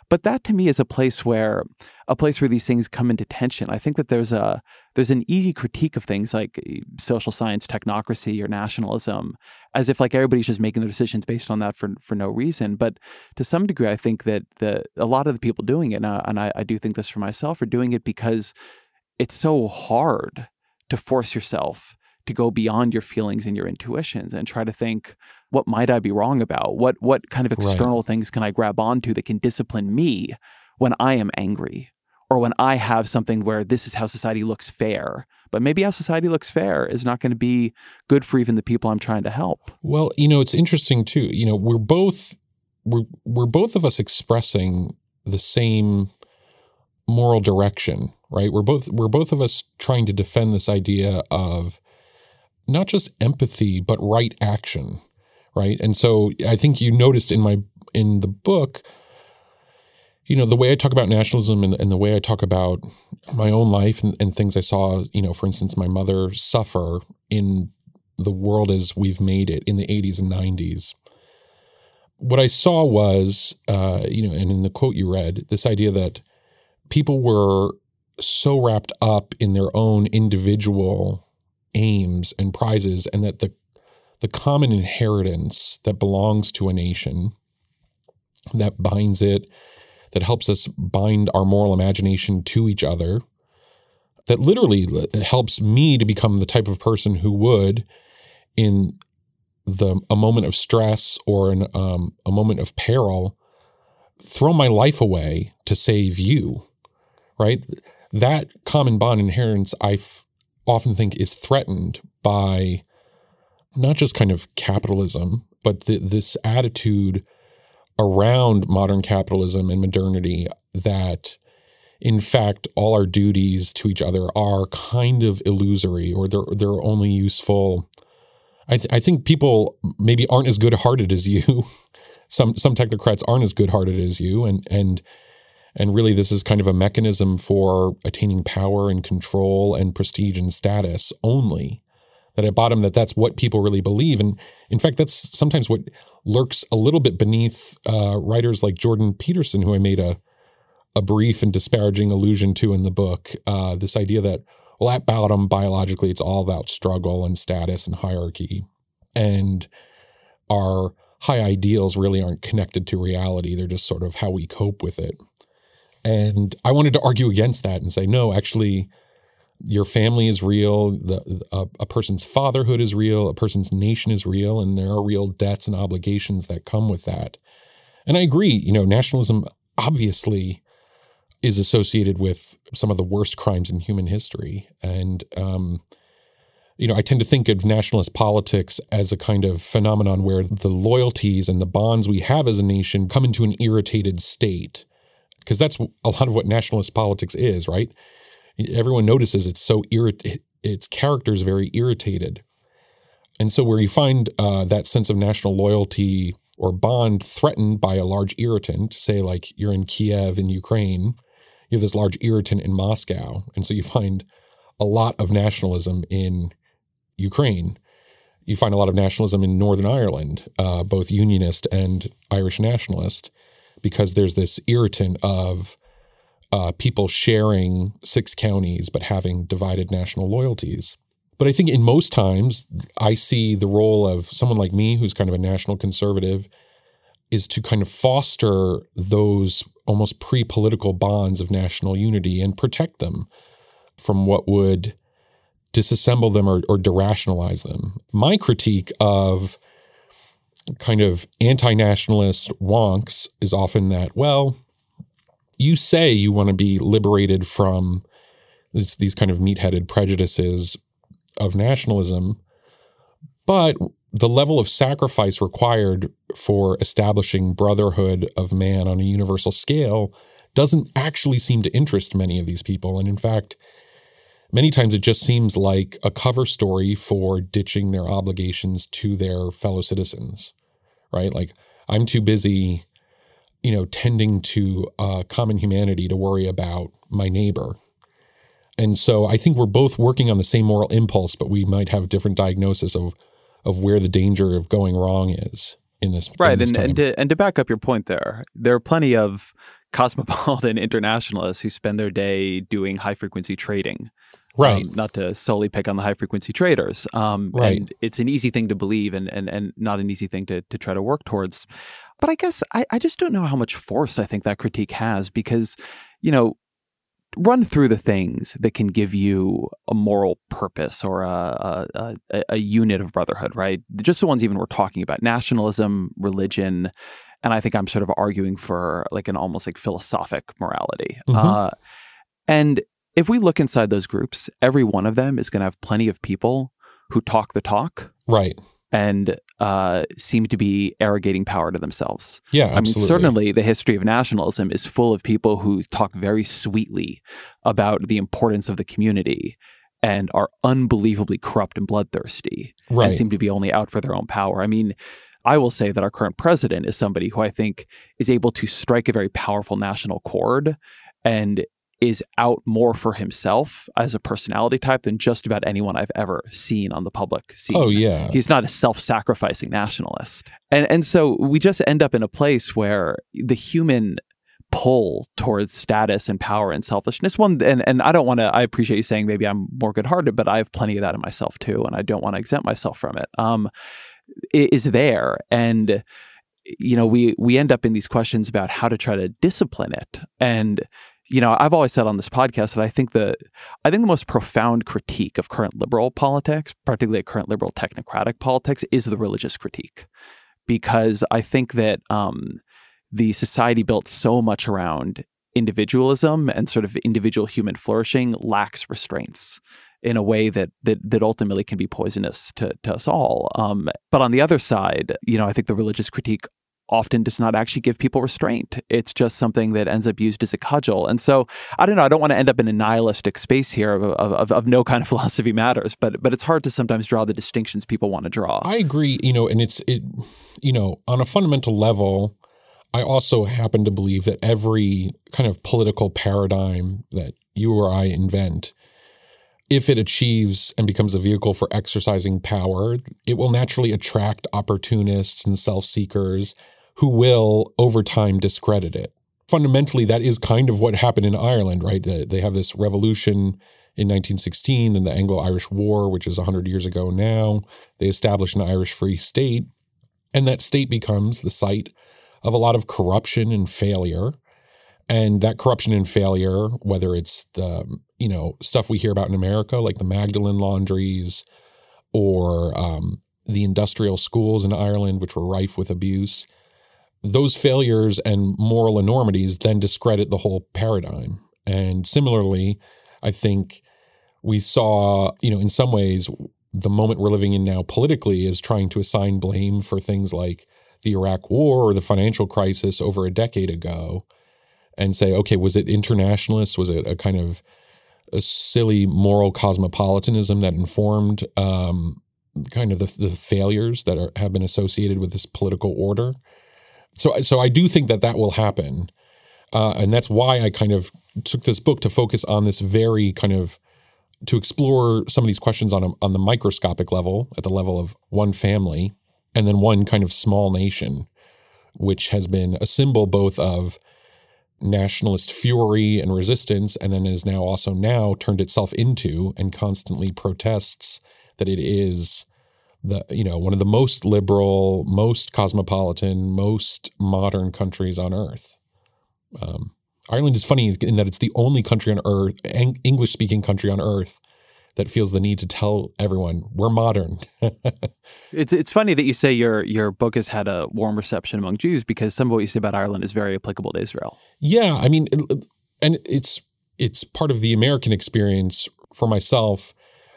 but that to me is a place where a place where these things come into tension. I think that there's a there's an easy critique of things like eh, social science, technocracy, or nationalism, as if like everybody's just making their decisions based on that for for no reason. But to some degree, I think that the a lot of the people doing it, and, I, and I, I do think this for myself, are doing it because it's so hard to force yourself to go beyond your feelings and your intuitions and try to think what might I be wrong about? What what kind of external right. things can I grab onto that can discipline me when I am angry or when I have something where this is how society looks fair. But maybe how society looks fair is not going to be good for even the people I'm trying to help. Well, you know, it's interesting too. You know, we're both we're we're both of us expressing the same moral direction, right? We're both we're both of us trying to defend this idea of not just empathy but right action, right? And so I think you noticed in my in the book you know the way I talk about nationalism and, and the way I talk about my own life and, and, things I saw, you know, for instance, my mother suffer in the world as we've made it in the 80s and 90s. What I saw was, uh, you know, and in the quote you read, this idea that people were so wrapped up in their own individual aims and prizes and that the the common inheritance that belongs to a nation that binds it that helps us bind our moral imagination to each other that literally helps me to become the type of person who would in the a moment of stress or an, um, a moment of peril throw my life away to save you right? That common bond inheritance, I f- often think, is threatened by not just kind of capitalism, but the, this attitude around modern capitalism and modernity that in fact all our duties to each other are kind of illusory or they're they're only useful. I, th- I think people maybe aren't as good-hearted as you. Some some technocrats aren't as good-hearted as you and and and really, this is kind of a mechanism for attaining power and control and prestige and status only. That at bottom, that that's what people really believe. And in fact, that's sometimes what lurks a little bit beneath uh, writers like Jordan Peterson, who I made a, a brief and disparaging allusion to in the book. Uh, this idea that, well, at bottom, biologically, it's all about struggle and status and hierarchy. And our high ideals really aren't connected to reality. They're just sort of how we cope with it. And I wanted to argue against that and say, no, actually, your family is real. The, a, a, person's fatherhood is real. A person's nation is real. And there are real debts and obligations that come with that. And I agree, you know, nationalism obviously is associated with some of the worst crimes in human history. And, um, you know, I tend to think of nationalist politics as a kind of phenomenon where the loyalties and the bonds we have as a nation come into an irritated state because that's a lot of what nationalist politics is, right? Everyone notices it's so irrit- its character is very irritated. And so, where you find uh, that sense of national loyalty or bond threatened by a large irritant, say like you're in Kiev in Ukraine, you have this large irritant in Moscow. And so you find a lot of nationalism in Ukraine. You find a lot of nationalism in Northern Ireland, uh, both unionist and Irish nationalist because there's this irritant of uh, people sharing six counties but having divided national loyalties. But I think in most times, I see the role of someone like me, who's kind of a national conservative, is to kind of foster those almost pre political bonds of national unity and protect them from what would disassemble them or, or derationalize them. My critique of kind of anti nationalist wonks is often that, well, you say you want to be liberated from these kind of meat-headed prejudices of nationalism, but the level of sacrifice required for establishing brotherhood of man on a universal scale doesn't actually seem to interest many of these people. And in fact, many times it just seems like a cover story for ditching their obligations to their fellow citizens right? Like I'm too busy, you know, tending to uh, common humanity to worry about my neighbor. and so I think we're both working on the same moral impulse, but we might have different diagnosis of of where the danger of going wrong is in this. Right, in this and and to, and to back up your point, there there are plenty of cosmopolitan internationalists who spend their day doing high frequency trading. Right, Um, not to solely pick on the high frequency traders. Um, Right. And it's an easy thing to believe and, and, and not an easy thing to, to try to work towards. But I guess I, I just don't know how much force I think that critique has because, you know, run through the things that can give you a moral purpose or a, a, a, a unit of brotherhood, right? Just the ones even we're talking about nationalism, religion. And I think I'm sort of arguing for like an almost like philosophic morality. Mhm. Uh, and if we look inside those groups, every one of them is going to have plenty of people who talk the talk right, and uh, seem to be arrogating power to themselves. yeah, absolutely. I mean, certainly the history of nationalism is full of people who talk very sweetly about the importance of the community and are unbelievably corrupt and bloodthirsty right, and seem to be only out for their own power. I mean, I will say that our current president is somebody who I think is able to strike a very powerful national chord and is out more for himself as a personality type than just about anyone I've ever seen on the public scene. oh yeah, He's not a self-sacrificing nationalist. And and so we just end up in a place where the human pull towards status and power and selfishness one and and I don't want to I appreciate you saying maybe I'm more good-hearted but I have plenty of that in myself too and I don't want to exempt myself from it. Um i- is there and you know we we end up in these questions about how to try to discipline it and you know I've always said on this podcast that I think the I think the most profound critique of current liberal politics, particularly current liberal technocratic politics, is the religious critique, because I think that um, the society built so much around individualism and sort of individual human flourishing lacks restraints in a way that that that ultimately can be poisonous to, to us all. Um, but on the other side, you know, I think the religious critique often does not actually give people restraint. It's just something that ends up used as a cudgel. And so I don't know. I don't want to end up in a nihilistic space here of, of, of, no kind of philosophy matters, but but it's hard to sometimes draw the distinctions people want to draw. I agree. You know, and it's it. You know, on a fundamental level, I also happen to believe that every kind of political paradigm that you or I invent, if it achieves and becomes a vehicle for exercising power, it will naturally attract opportunists and self seekers who will, over time, discredit it. Fundamentally, that is kind of what happened in Ireland, right? They have this revolution in 1916, then the Anglo Irish War, which is 100 years ago now. They establish an Irish Free State, and that state becomes the site of a lot of corruption and failure. And that corruption and failure, whether it's the you know stuff we hear about in America, like the Magdalen laundries, or um, the industrial schools in Ireland, which were rife with abuse, those failures and moral enormities then discredit the whole paradigm. And similarly, I think we saw, you know, in some ways, the moment we're living in now politically is trying to assign blame for things like the Iraq War or the financial crisis over a decade ago and say, okay, was it internationalist? Was it a kind of a silly moral cosmopolitanism that informed um, kind of the, the failures that are, have been associated with this political order? So, so I do think that that will happen. Uh, and that's why I kind of took this book to focus on this very kind of to explore some of these questions on a, on the microscopic level, at the level of one family, and then one kind of small nation, which has been a symbol both of nationalist fury and resistance, and then is now also now turned itself into and constantly protests that it is the you know one of the most liberal, most cosmopolitan, most modern countries on earth. Um, Ireland is funny in that it's the only country on earth, English speaking country on earth, that feels the need to tell everyone we're modern. It's it's funny that you say your your book has had a warm reception among Jews because some of what you say about Ireland is very applicable to Israel. yeah, I mean, and it's it's part of the American experience for myself.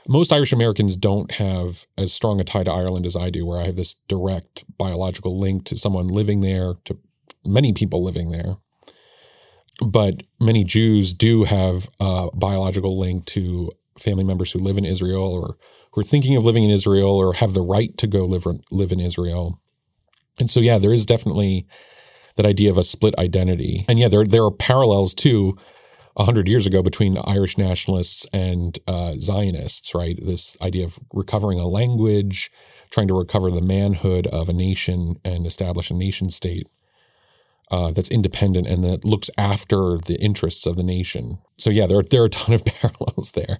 Most Irish Americans don't have as strong a tie to Ireland as I do, where I have this direct biological link to someone living there, to many people living there. But many Jews do have a biological link to family members who live in Israel or who are thinking of living in Israel or have the right to go live, live in Israel. And so, yeah, there is definitely that idea of a split identity. And yeah, there, there are parallels too 100 years ago between the Irish nationalists and uh, Zionists, right? This idea of recovering a language, trying to recover the manhood of a nation and establish a nation state uh, that's independent and that looks after the interests of the nation. So, yeah, there, there are a ton of parallels there.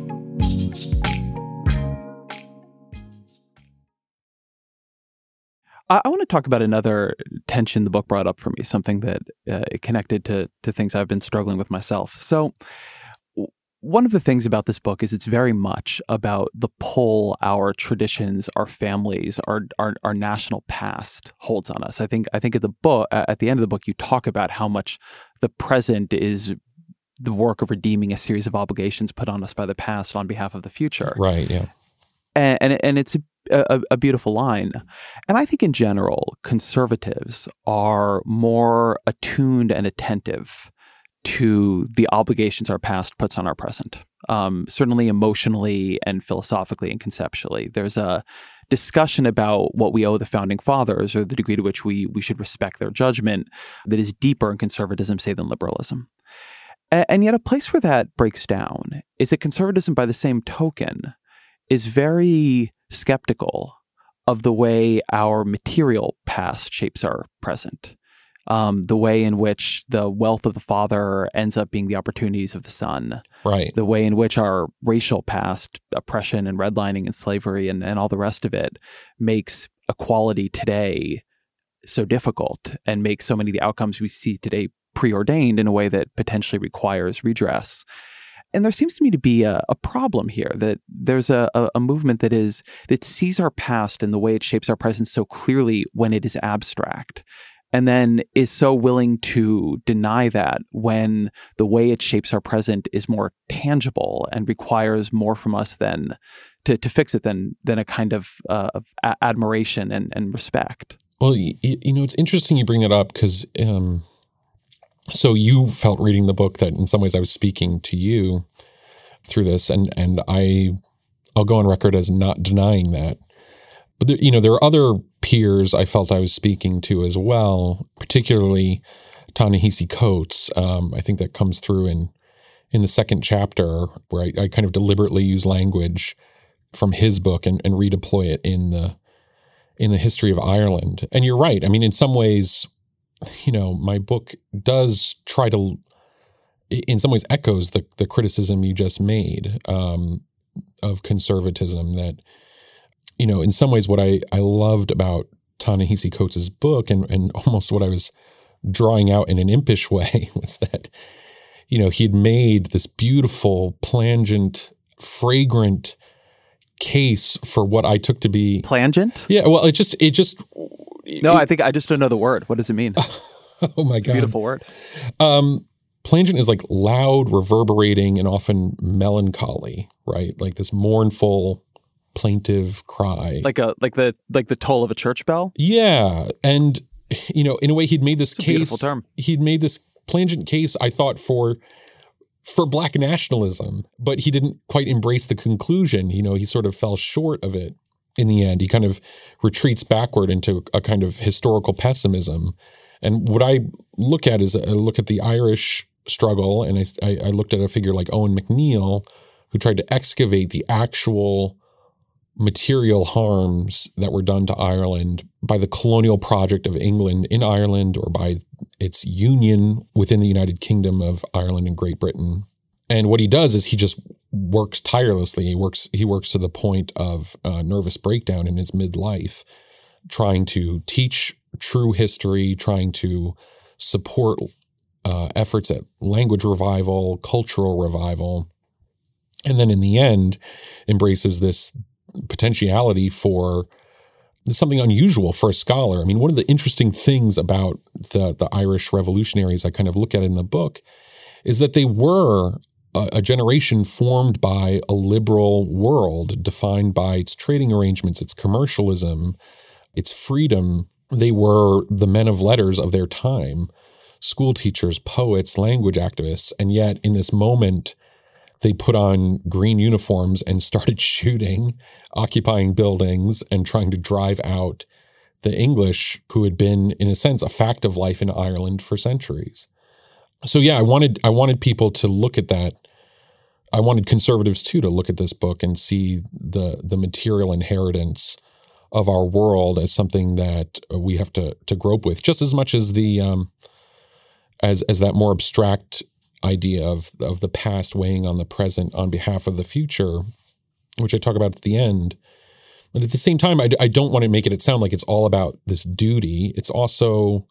I, I want to talk about another tension the book brought up for me, something that uh, connected to to things I've been struggling with myself. So, one of the things about this book is it's very much about the pull our traditions, our families, our, our our, national past holds on us. I think I think at the book at the end of the book you talk about how much the present is the work of redeeming a series of obligations put on us by the past on behalf of the future. Right. Yeah. And and, and it's a, a, beautiful line. And I think in general, conservatives are more attuned and attentive to the obligations our past puts on our present. Um, certainly emotionally and philosophically and conceptually. There's a discussion about what we owe the founding fathers or the degree to which we, we should respect their judgment that is deeper in conservatism, say, than liberalism. and yet, a place where that breaks down is that conservatism, by the same token, is very skeptical of the way our material past shapes our present. Um, the way in which the wealth of the father ends up being the opportunities of the son. Right. The way in which our racial past, oppression and redlining and slavery and, and all the rest of it makes equality today so difficult and makes so many of the outcomes we see today preordained in a way that potentially requires redress. And there seems to me to be a, a problem here that there's a, a, movement that is that sees our past and the way it shapes our present so clearly when it is abstract, and then is so willing to deny that when the way it shapes our present is more tangible and requires more from us than to, to fix it than than a kind of, uh, of a- admiration and, and respect. Well, you, you, know, it's interesting you bring that up because. Um so you felt reading the book that in some ways I was speaking to you through this, and and I I'll go on record as not denying that. But there, you know, there are other peers I felt I was speaking to as well, particularly Ta-Nehisi Coates. Um, I think that comes through in in the second chapter where I, I, kind of deliberately use language from his book and, and redeploy it in the in the history of Ireland. And you're right. I mean, in some ways, you know, my book does try to, in some ways, echoes the the criticism you just made um, of conservatism. That, you know, in some ways, what I I loved about Ta-Nehisi Coates' book, and and almost what I was drawing out in an impish way, was that, you know, he'd made this beautiful, plangent, fragrant case for what I took to be plangent. Yeah, well, it just it just no, I think I just don't know the word. What does it mean? oh my god, beautiful word. Um, plangent is like loud, reverberating, and often melancholy, right? Like this mournful, plaintive cry, like a like the like the toll of a church bell. Yeah, and you know, in a way, he'd made this case. term. He'd made this plangent case. I thought for for black nationalism, but he didn't quite embrace the conclusion. You know, he sort of fell short of it in the end. He kind of retreats backward into a kind of historical pessimism. And what I look at is I look at the Irish struggle, and I, I looked at a figure like Eoin MacNeill, who tried to excavate the actual material harms that were done to Ireland by the colonial project of England in Ireland or by its union within the United Kingdom of Ireland and Great Britain. And what he does is he just works tirelessly. He works he works to the point of uh, nervous breakdown in his midlife, trying to teach true history, trying to support uh, efforts at language revival, cultural revival, and then in the end, embraces this potentiality for something unusual for a scholar. I mean, one of the interesting things about the the Irish revolutionaries I kind of look at in the book is that they were a, generation formed by a liberal world defined by its trading arrangements, its commercialism, its freedom. They were the men of letters of their time, school teachers, poets, language activists, and yet in this moment they put on green uniforms and started shooting, occupying buildings, and trying to drive out the English who had been, in a sense, a fact of life in Ireland for centuries. So yeah, I wanted I wanted people to look at that. I wanted conservatives too to look at this book and see the the material inheritance of our world as something that we have to to grope with, just as much as the um, as as that more abstract idea of of the past weighing on the present on behalf of the future, which I talk about at the end. But at the same time, I, I don't want to make it, it sound like it's all about this duty. It's also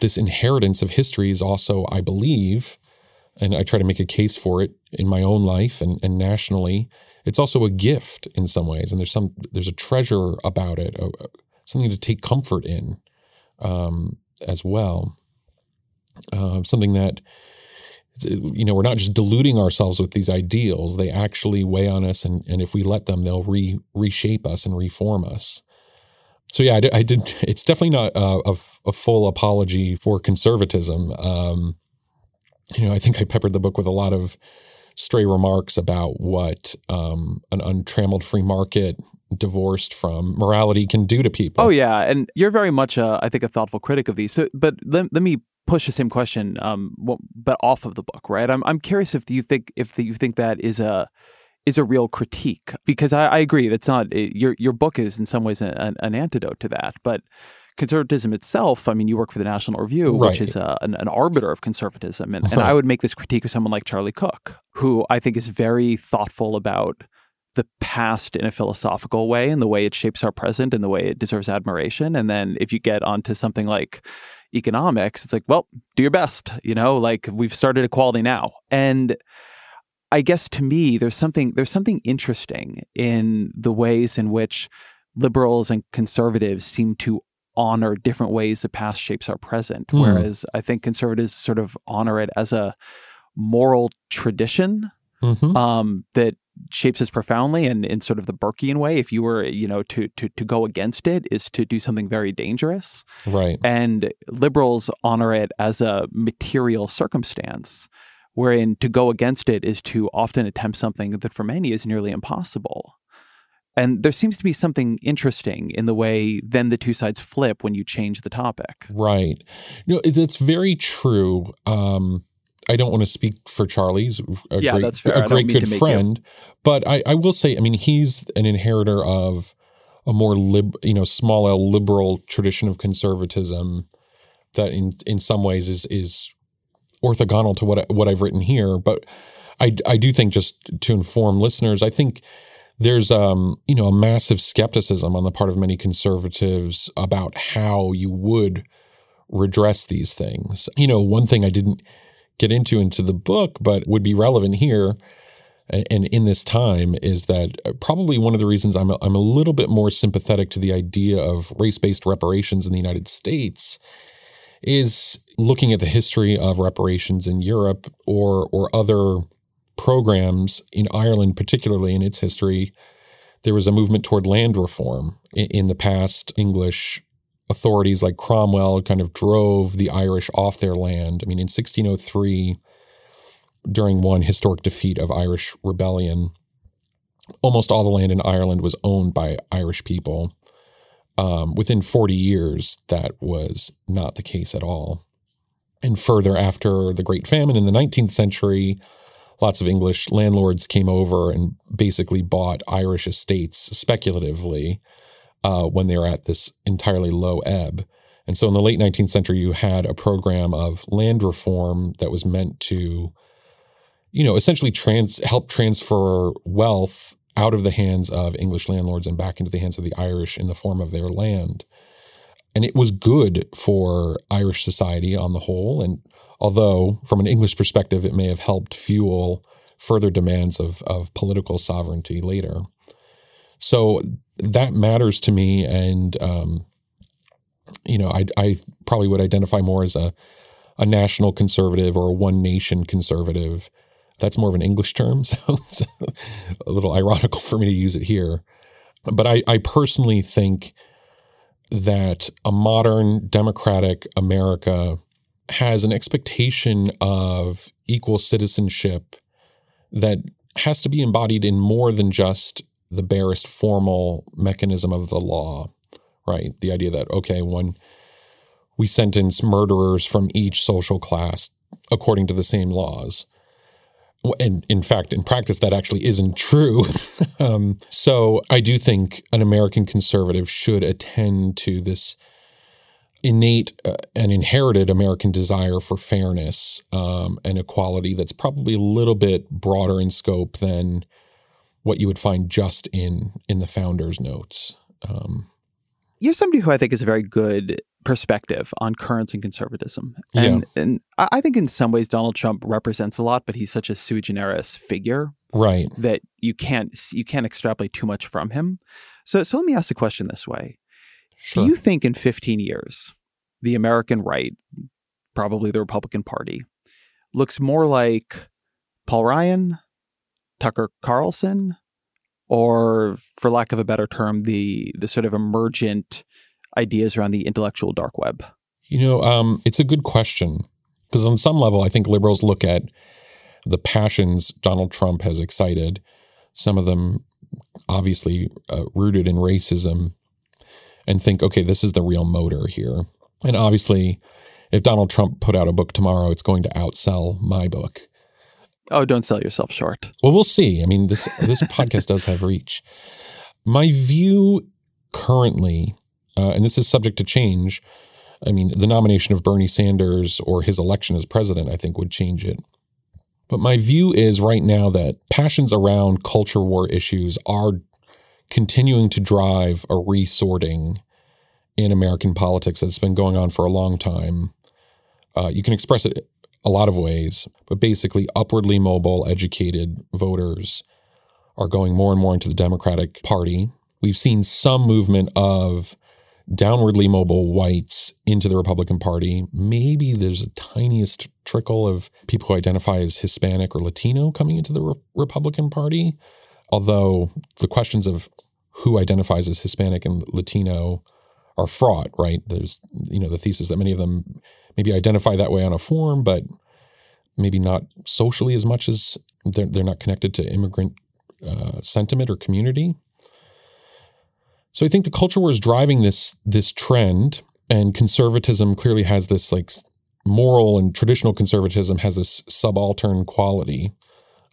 this inheritance of history is also, I believe, and I try to make a case for it in my own life and, and nationally. It's also a gift in some ways, and there's some there's a treasure about it, uh, something to take comfort in um, as well. Uh, something that you know, we're not just deluding ourselves with these ideals. They actually weigh on us, and, and if we let them, they'll re, reshape us and reform us. So yeah, I did. I did it's definitely not a, a, a, full apology for conservatism. Um, you know, I think I peppered the book with a lot of stray remarks about what um, an untrammeled free market divorced from morality can do to people. Oh yeah, and you're very much, a, I think, a thoughtful critic of these. So, but let, let me push the same question, um, but off of the book, right? I'm I'm curious if you think if you think that is a is a real critique because I, I agree that's not your your book is in some ways an, an, antidote to that, but conservatism itself. I mean, you work for the National Review, right. which is a, an, an, arbiter of conservatism, and, and uh-huh. I would make this critique of someone like Charlie Cooke, who I think is very thoughtful about the past in a philosophical way and the way it shapes our present and the way it deserves admiration. And then if you get onto something like economics, it's like, well, do your best, you know, like we've started equality now. And I guess to me, there's something there's something interesting in the ways in which liberals and conservatives seem to honor different ways the past shapes our present. Mm. Whereas I think conservatives sort of honor it as a moral tradition mm-hmm. um, that shapes us profoundly and in sort of the Burkean way. If you were, you know, to to to go against it is to do something very dangerous. Right. And liberals honor it as a material circumstance, wherein to go against it is to often attempt something that for many is nearly impossible. And there seems to be something interesting in the way then the two sides flip when you change the topic. Right. You know, it's very true. Um, I don't want to speak for Charlie's a yeah, great, that's fair. a great good friend, but I, I will say, I mean, he's an inheritor of a more lib, you know, small L liberal tradition of conservatism that in in some ways is is orthogonal to what I, what I've written here. But I I do think just to inform listeners, I think there's um you know a massive skepticism on the part of many conservatives about how you would redress these things. You know, one thing I didn't get into into the book, but would be relevant here and in this time is that uh, probably one of the reasons I'm a, I'm a little bit more sympathetic to the idea of race-based reparations in the United States is looking at the history of reparations in Europe or or other programs in Ireland particularly in its history there was a movement toward land reform in, in the past English authorities like Cromwell kind of drove the Irish off their land. I mean, in 1603, during one historic defeat of Irish rebellion, almost all the land in Ireland was owned by Irish people. Um, within 40 years, that was not the case at all. And further, after the Great Famine in the 19th century, lots of English landlords came over and basically bought Irish estates speculatively uh, when they were at this entirely low ebb. And so in the late 19th century, you had a program of land reform that was meant to, you know, essentially trans- help transfer wealth out of the hands of English landlords and back into the hands of the Irish in the form of their land. And it was good for Irish society on the whole. And although, from an English perspective, it may have helped fuel further demands of, of political sovereignty later. So that matters to me. And, um, you know, I, I probably would identify more as a, a national conservative or a one nation conservative. That's more of an English term. So it's a little ironical for me to use it here. But I, I personally think that a modern democratic America has an expectation of equal citizenship that has to be embodied in more than just the barest formal mechanism of the law, right? The idea that, okay, when we sentence murderers from each social class according to the same laws. And in fact, in practice, that actually isn't true. um, so I do think an American conservative should attend to this innate uh, and inherited American desire for fairness um, and equality that's probably a little bit broader in scope than what you would find just in in the founders' notes. Um, You're somebody who I think is a very good perspective on currents and conservatism, and Yeah. and I I think in some ways Donald Trump represents a lot, but he's such a sui generis figure right. that you can't you can't extrapolate too much from him. So so let me ask the question this way: Sure. Do you think in 15 years, the American right, probably the Republican Party, looks more like Paul Ryan, Tucker Carlson, or, for lack of a better term, the the sort of emergent ideas around the intellectual dark web? You know, um, it's a good question because on some level, I think liberals look at the passions Donald Trump has excited, some of them obviously uh, rooted in racism, and think, okay, this is the real motor here. And obviously, if Donald Trump put out a book tomorrow, it's going to outsell my book. Oh, don't sell yourself short. Well, we'll see. I mean, this this podcast does have reach. My view currently, uh, and this is subject to change. I mean, the nomination of Bernie Sanders or his election as president, I think, would change it. But my view is right now that passions around culture war issues are continuing to drive a resorting in American politics that's been going on for a long time. Uh, you can express it a lot of ways, but basically, upwardly mobile, educated voters are going more and more into the Democratic Party. We've seen some movement of downwardly mobile whites into the Republican Party. Maybe there's a tiniest trickle of people who identify as Hispanic or Latino coming into the Re- Republican Party. Although the questions of who identifies as Hispanic and Latino are fraught, right? There's, you know, the thesis that many of them maybe identify that way on a form, but maybe not socially as much as they're, they're not connected to immigrant uh, sentiment or community. So I think the culture war is driving this this trend, and conservatism clearly has this like moral and traditional conservatism has this subaltern quality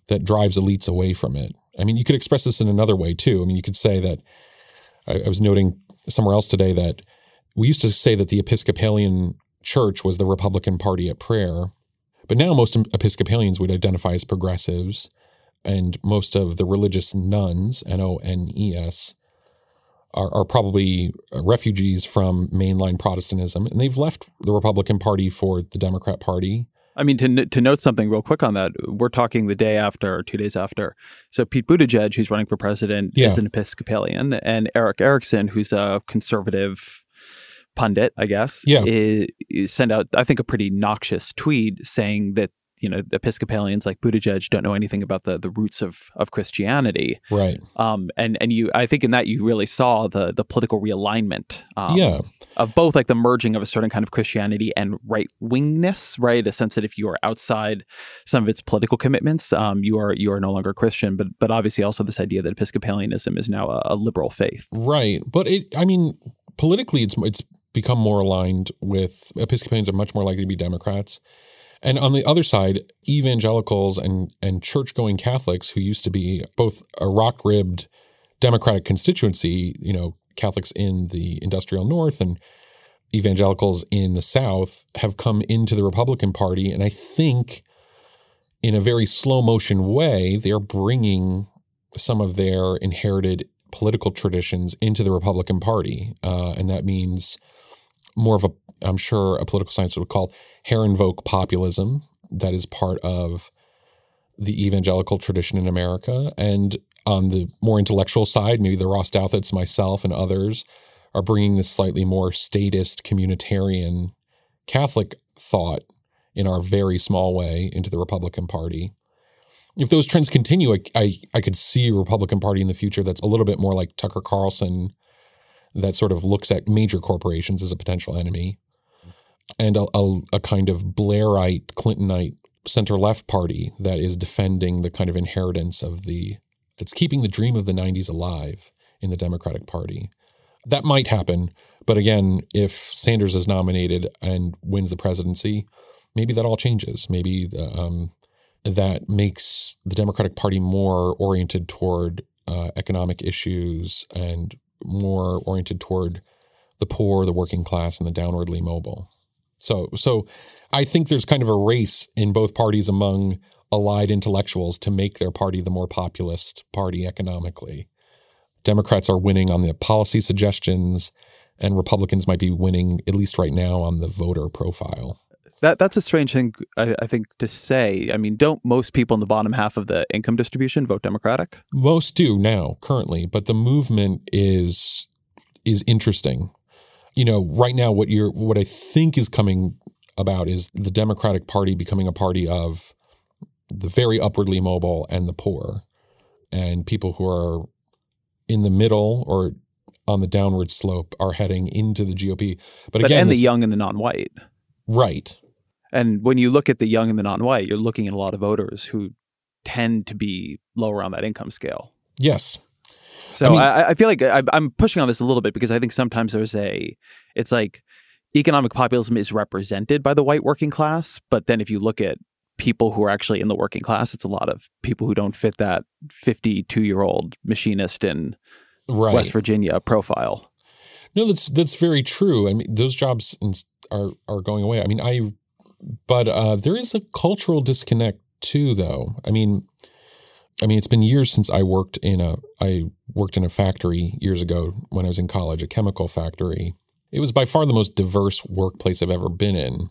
that drives elites away from it. I mean, you could express this in another way too. I mean, you could say that I, I was noting somewhere else today that we used to say that the Episcopalian Church was the Republican Party at prayer, but now most Episcopalians would identify as progressives, and most of the religious nuns, N O N E S, are, are probably uh, refugees from mainline Protestantism, and they've left the Republican Party for the Democrat Party. I mean, to, to note something real quick on that, we're talking the day after, two days after. So Pete Buttigieg, who's running for president, Yeah. is an Episcopalian, and Erick Erickson, who's a conservative pundit, I guess, Yeah. i- i- sent out, I think, a pretty noxious tweet saying that you know Episcopalians like Buttigieg don't know anything about the the roots of of Christianity. Right. Um, and and you, I think, in that you really saw the the political realignment. Um, yeah. of both like the merging of a certain kind of Christianity and right wingness, right? A sense that if you are outside some of its political commitments, um, you are you are no longer Christian. But but obviously also this idea that Episcopalianism is now a, a liberal faith. Right. But it I mean, politically it's it's become more aligned with Episcopalians are much more likely to be Democrats. And on the other side, evangelicals and and church-going Catholics who used to be both a rock-ribbed Democratic constituency, you know, Catholics in the industrial north and evangelicals in the south have come into the Republican Party. And I think in a very slow motion way they're bringing some of their inherited political traditions into the Republican Party, uh, and that means more of a, I'm sure, a political science would call Herrenvolk populism. That is part of the evangelical tradition in America, and on the more intellectual side, maybe the Ross Douthat's, myself, and others are bringing this slightly more statist, communitarian, Catholic thought in our very small way into the Republican Party. If those trends continue, I, I, I could see a Republican Party in the future that's a little bit more like Tucker Carlson, that sort of looks at major corporations as a potential enemy, and a, a, a kind of Blairite, Clintonite center left party that is defending the kind of inheritance of the that's keeping the dream of the 90s alive in the Democratic Party. That might happen, but again, if Sanders is nominated and wins the presidency, maybe that all changes. Maybe um, that makes the Democratic Party more oriented toward uh, economic issues and more oriented toward the poor, the working class, and the downwardly mobile. So, so I think there's kind of a race in both parties among allied intellectuals to make their party the more populist party economically. Democrats are winning on the policy suggestions, and Republicans might be winning, at least right now, on the voter profile. That that's a strange thing, I, I, think, to say. I mean, don't most people in the bottom half of the income distribution vote Democratic? Most do now, currently, but the movement is is interesting. You know, right now, what you're what I think is coming about is the Democratic Party becoming a party of the very upwardly mobile and the poor, and people who are in the middle or on the downward slope are heading into the GOP. But, but again, and the young and the non-white, right? And when you look at the young and the non-white, you're looking at a lot of voters who tend to be lower on that income scale. Yes. So I, mean, I, I feel like I, I'm pushing on this a little bit because I think sometimes there's a, it's like economic populism is represented by the white working class, but then if you look at people who are actually in the working class, it's a lot of people who don't fit that 52 year old machinist in right. West Virginia profile. No, that's that's very true. I mean, those jobs are are going away. I mean, I but uh, there is a cultural disconnect too, though. I mean, I mean, it's been years since I worked in a I worked in a factory years ago when I was in college, a chemical factory. It was by far the most diverse workplace I've ever been in.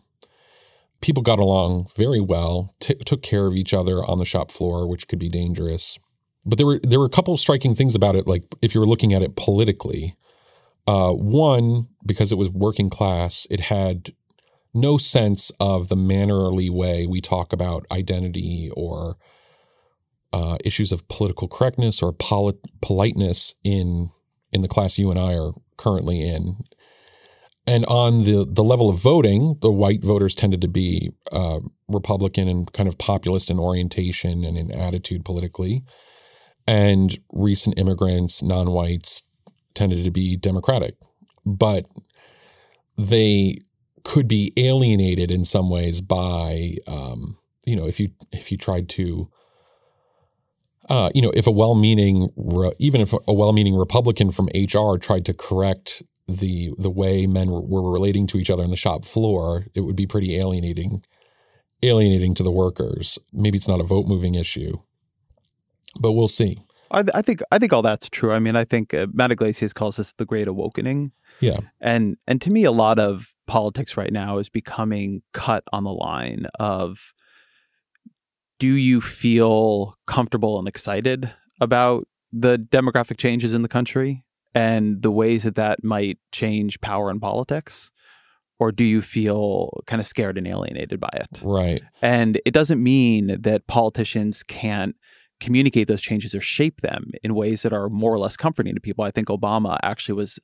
People got along very well, t- took care of each other on the shop floor, which could be dangerous. But there were there were a couple of striking things about it. Like if you were looking at it politically, uh, one because it was working class, it had no sense of the mannerly way we talk about identity or uh, issues of political correctness or polit- politeness in in the class you and I are currently in. And on the the level of voting, the white voters tended to be uh, Republican and kind of populist in orientation and in attitude politically, and recent immigrants, non-whites, tended to be Democratic. But they could be alienated in some ways by um, you know if you if you tried to uh, you know if a well-meaning even if a well-meaning Republican from HR tried to correct the the way men were, relating to each other on the shop floor, it would be pretty alienating alienating to the workers. Maybe it's not a vote moving issue, but we'll see. I, I, think I think all that's true. I mean, I think uh, Matt Yglesias calls this the Great Awokening. Yeah, and and to me, a lot of politics right now is becoming cut on the line of do you feel comfortable and excited about the demographic changes in the country and the ways that that might change power and politics? Or do you feel kind of scared and alienated by it? Right. And it doesn't mean that politicians can't communicate those changes or shape them in ways that are more or less comforting to people. I think Obama actually was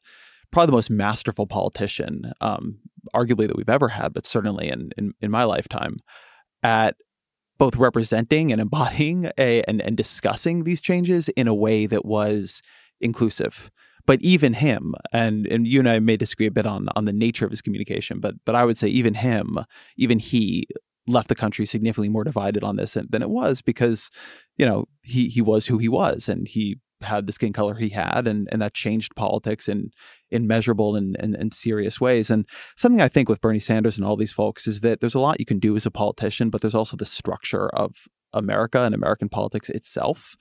probably the most masterful politician, um, arguably that we've ever had, but certainly in, in, in my lifetime, at both representing and embodying a, and, and discussing these changes in a way that was inclusive. But even him, and, and you and I may disagree a bit on on the nature of his communication, but but I would say even him, even he left the country significantly more divided on this than it was because you know he he was who he was and he had the skin color he had and and that changed politics in in measurable and, and, and serious ways and something i think with bernie sanders and all these folks is that there's a lot you can do as a politician but there's also the structure of america and american politics itself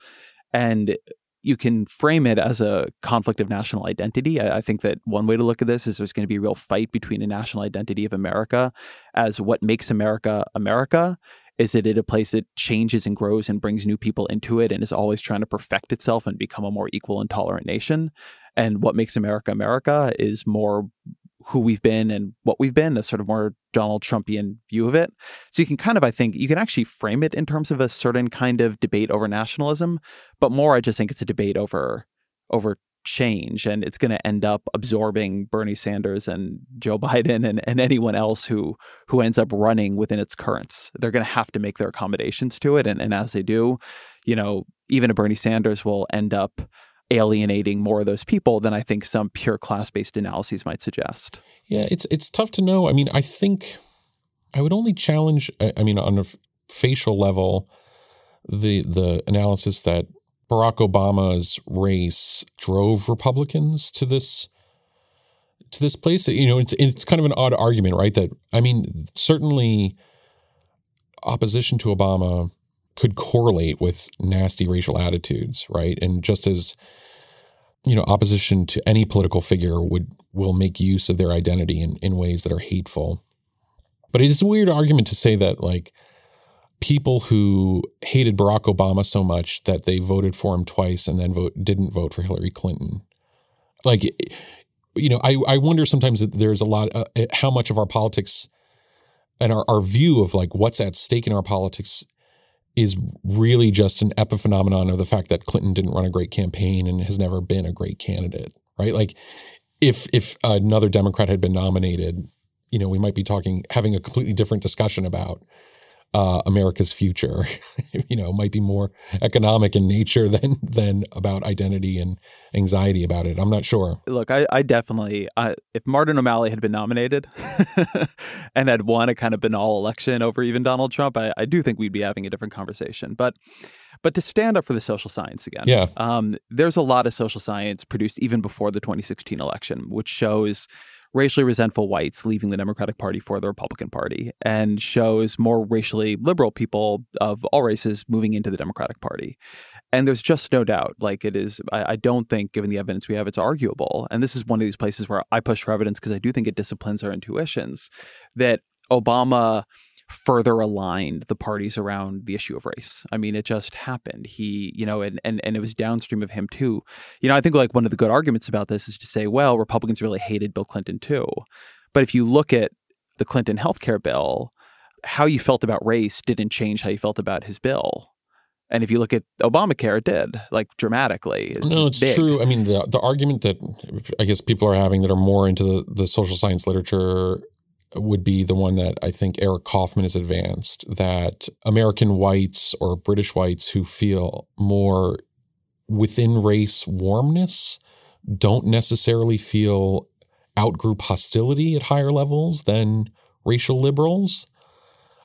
and you can frame it as a conflict of national identity. I, I, think that one way to look at this is there's going to be a real fight between a national identity of America as what makes America America Is it at a place that changes and grows and brings new people into it and is always trying to perfect itself and become a more equal and tolerant nation? And what makes America America is more who we've been and what we've been, a sort of more Donald Trumpian view of it. So you can kind of, I think, you can actually frame it in terms of a certain kind of debate over nationalism, but more, I just think it's a debate over over change and it's going to end up absorbing Bernie Sanders and Joe Biden and, and anyone else who who ends up running within its currents. They're going to have to make their accommodations to it. And, and as they do, you know, even a Bernie Sanders will end up alienating more of those people than I think some pure class-based analyses might suggest. Yeah, it's it's tough to know. I mean, I think I would only challenge I mean on a facial level the the analysis that Barack Obama's race drove Republicans to this to this place. You know, it's it's kind of an odd argument, right? That I mean, certainly opposition to Obama could correlate with nasty racial attitudes, right? And just as you know, opposition to any political figure would will make use of their identity in, in ways that are hateful. But it is a weird argument to say that like people who hated Barack Obama so much that they voted for him twice and then vote didn't vote for Hillary Clinton. Like, you know, I I wonder sometimes that there's a lot uh, uh, how much of our politics and our our view of like what's at stake in our politics is really just an epiphenomenon of the fact that Clinton didn't run a great campaign and has never been a great candidate, right? Like, if if another Democrat had been nominated, you know, we might be talking having a completely different discussion about uh, America's future. you know, might be more economic in nature than than about identity and anxiety about it. I'm not sure. Look, I, I definitely, I, if Martin O'Malley had been nominated and had won a kind of banal election over even Donald Trump, I, I do think we'd be having a different conversation. But but to stand up for the social science again, yeah, um, there's a lot of social science produced even before the 2016 election, which shows racially resentful whites leaving the Democratic Party for the Republican Party and shows more racially liberal people of all races moving into the Democratic Party. And there's just no doubt, like it is, I, I, don't think, given the evidence we have, it's arguable. And this is one of these places where I push for evidence because I do think it disciplines our intuitions that Obama further aligned the parties around the issue of race. I mean, it just happened. He, you know, and and and it was downstream of him too. You know, I think like one of the good arguments about this is to say, well, Republicans really hated Bill Clinton too. But if you look at the Clinton healthcare bill, how you felt about race didn't change how you felt about his bill. And if you look at Obamacare, it did like dramatically. It's no, it's big. true. I mean, the the argument that I guess people are having that are more into the, the social science literature would be the one that I think Eric Kaufmann has advanced that American whites or British whites who feel more within race warmness don't necessarily feel outgroup hostility at higher levels than racial liberals.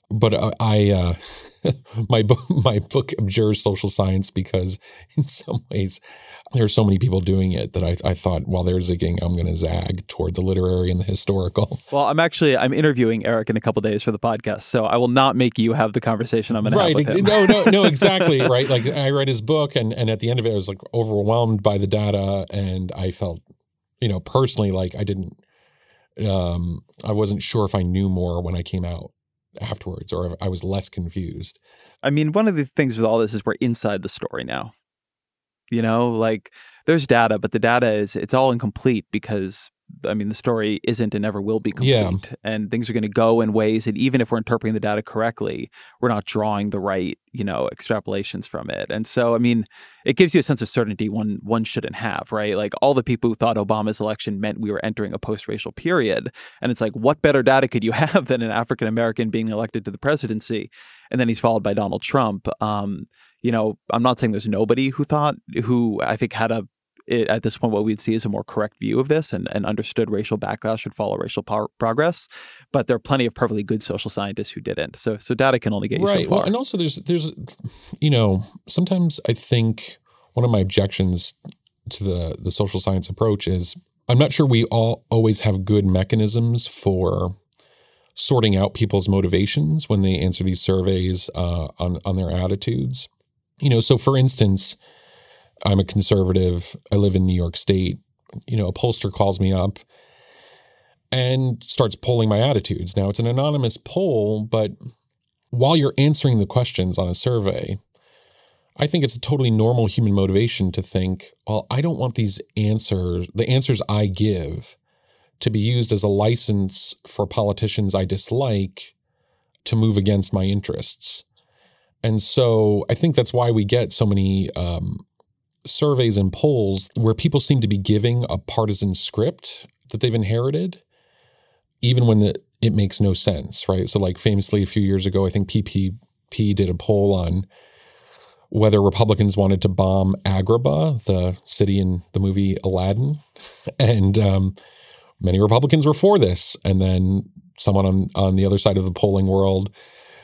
But uh, I, uh, my book, my book abjures social science because in some ways there are so many people doing it that I, I thought while they're zigging, I'm going to zag toward the literary and the historical. Well, I'm actually I'm interviewing Eric in a couple days for the podcast, so I will not make you have the conversation I'm going right. to have with him. no, no, no, exactly right. Like I read his book, and and at the end of it, I was like overwhelmed by the data, and I felt, you know, personally like I didn't, um, I wasn't sure if I knew more when I came out afterwards, or I was less confused. I mean, one of the things with all this is we're inside the story now. You know, like there's data, but the data is it's all incomplete because I mean the story isn't and never will be complete, yeah. and things are going to go in ways that even if we're interpreting the data correctly, we're not drawing the right you know extrapolations from it. And so, I mean, it gives you a sense of certainty one one shouldn't have, right? Like all the people who thought Obama's election meant we were entering a post-racial period, and it's like, what better data could you have than an African American being elected to the presidency, and then he's followed by Donald Trump. Um, you know, I'm not saying there's nobody who thought, who I think had a, it, at this point, what we'd see is a more correct view of this and, and understood racial backlash should follow racial po- progress. But there are plenty of perfectly good social scientists who didn't. So, so data can only get you right. so far. Well, and also there's, there's, you know, sometimes I think one of my objections to the the social science approach is I'm not sure we all always have good mechanisms for sorting out people's motivations when they answer these surveys uh, on on their attitudes you know, so for instance, I'm a conservative. I live in New York State. You know, a pollster calls me up and starts polling my attitudes. Now, it's an anonymous poll, but while you're answering the questions on a survey, I think it's a totally normal human motivation to think, well, I don't want these answers, the answers I give, to be used as a license for politicians I dislike to move against my interests. And so I think that's why we get so many um, surveys and polls where people seem to be giving a partisan script that they've inherited, even when the, it makes no sense, right? So, like famously, a few years ago, I think PPP did a poll on whether Republicans wanted to bomb Agrabah, the city in the movie Aladdin, and um, many Republicans were for this. And then someone on on the other side of the polling world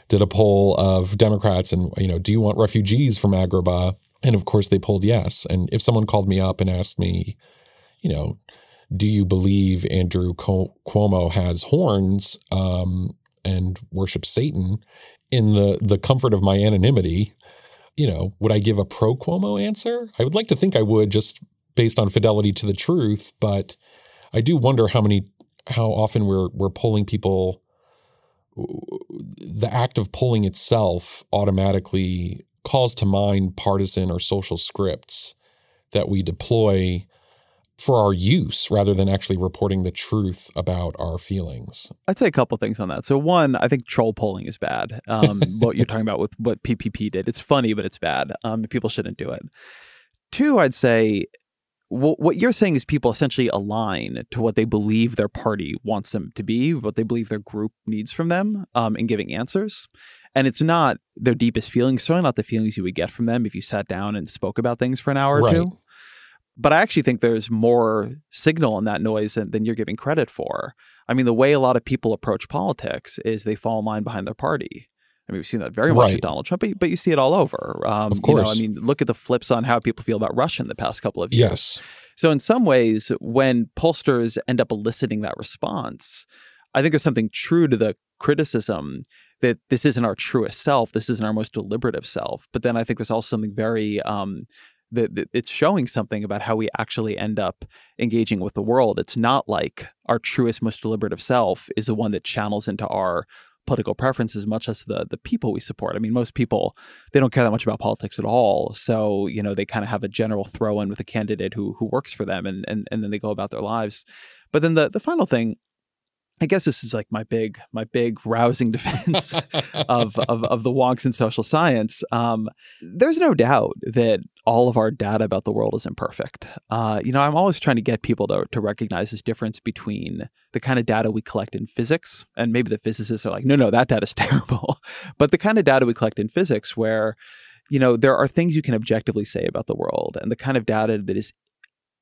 did a poll of Democrats, and you know, do you want refugees from Agrabah? And of course, they pulled yes. And if someone called me up and asked me, you know, do you believe Andrew Cuomo has horns um, and worships Satan? In the the comfort of my anonymity, you know, would I give a pro Cuomo answer? I would like to think I would, just based on fidelity to the truth. But I do wonder how many, how often we're we're polling people. The act of polling itself automatically calls to mind partisan or social scripts that we deploy for our use rather than actually reporting the truth about our feelings. I'd say a couple things on that. So one, I think troll polling is bad. Um, what you're talking about with what PPP did, it's funny, but it's bad. Um, people shouldn't do it. Two, I'd say what you're saying is people essentially align to what they believe their party wants them to be, what they believe their group needs from them, um, in giving answers. And it's not their deepest feelings, certainly not the feelings you would get from them if you sat down and spoke about things for an hour right. or two. But I actually think there's more signal in that noise than, than, you're giving credit for. I mean, the way a lot of people approach politics is they fall in line behind their party. I mean, we've seen that very much right. with Donald Trump, but, but, you see it all over. Um, of course. You know, I mean, look at the flips on how people feel about Russia in the past couple of years. Yes. So, in some ways, when pollsters end up eliciting that response, I think there's something true to the criticism that this isn't our truest self, this isn't our most deliberative self. But then I think there's also something very um, that, that it's showing something about how we actually end up engaging with the world. It's not like our truest, most deliberative self is the one that channels into our political preferences much as the the people we support. I mean, most people they don't care that much about politics at all. So, you know, they kind of have a general throw in with a candidate who who works for them and and, and then they go about their lives. But then the the final thing I guess this is like my big my big rousing defense of, of, of the wonks in social science. Um, there's no doubt that all of our data about the world is imperfect. Uh, you know, I'm always trying to get people to to recognize this difference between the kind of data we collect in physics, and maybe the physicists are like, no, no, that data is terrible, but the kind of data we collect in physics where you know there are things you can objectively say about the world and the kind of data that is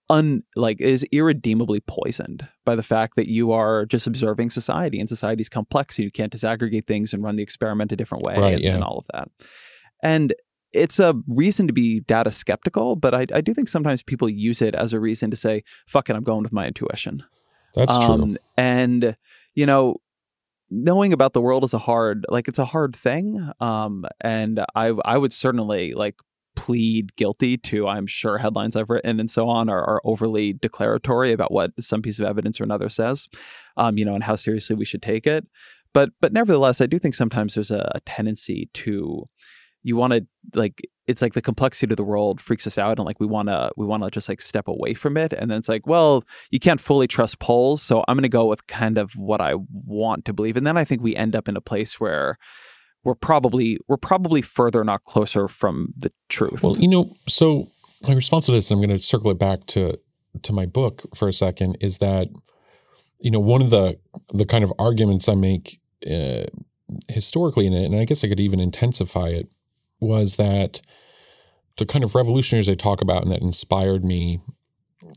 un like is irredeemably poisoned by the fact that you are just observing society and society's complex and you can't disaggregate things and run the experiment a different way right, and, yeah. and, all of that. And it's a reason to be data skeptical, but I, I, do think sometimes people use it as a reason to say, fuck it, I'm going with my intuition. That's um, true. And, you know, knowing about the world is a hard, like it's a hard thing. Um, and I, I would certainly like plead guilty to, I'm sure headlines I've written and so on are, are overly declaratory about what some piece of evidence or another says, um, you know, and how seriously we should take it. But but nevertheless, I do think sometimes there's a, a tendency to you want to like it's like the complexity of the world freaks us out and like we want to we want to just like step away from it and then it's like well you can't fully trust polls so i'm going to go with kind of what i want to believe and then i think we end up in a place where we're probably we're probably further, not closer, from the truth. Well, you know, so my response to this, I'm going to circle it back to to my book for a second, is that you know one of the the kind of arguments I make uh, historically in it, and I guess I could even intensify it, was that the kind of revolutionaries I talk about and that inspired me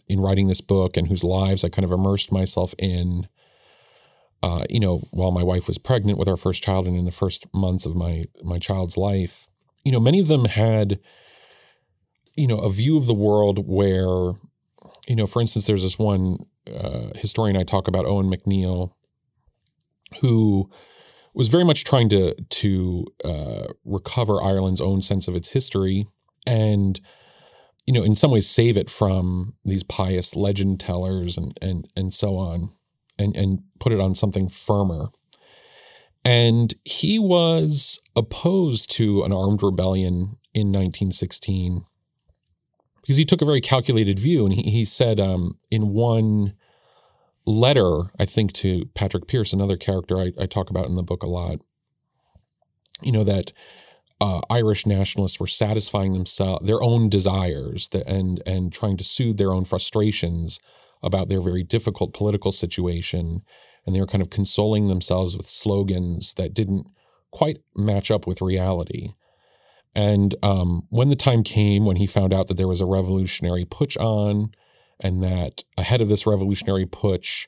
in writing this book and whose lives I kind of immersed myself in uh, you know, while my wife was pregnant with our first child and in the first months of my my child's life, you know, many of them had, you know, a view of the world where, you know, for instance, there's this one uh, historian I talk about, Eoin MacNeill, who was very much trying to to uh, recover Ireland's own sense of its history and you know in some ways save it from these pious legend tellers and and and so on and and put it on something firmer. And he was opposed to an armed rebellion in 1916 because he took a very calculated view. And he, he said um, in one letter, I think, to Patrick Pearse, another character I, I talk about in the book a lot, you know, that uh, Irish nationalists were satisfying themselves their own desires and and trying to soothe their own frustrations about their very difficult political situation, and they were kind of consoling themselves with slogans that didn't quite match up with reality. And um, when the time came when he found out that there was a revolutionary putsch on, and that ahead of this revolutionary putsch,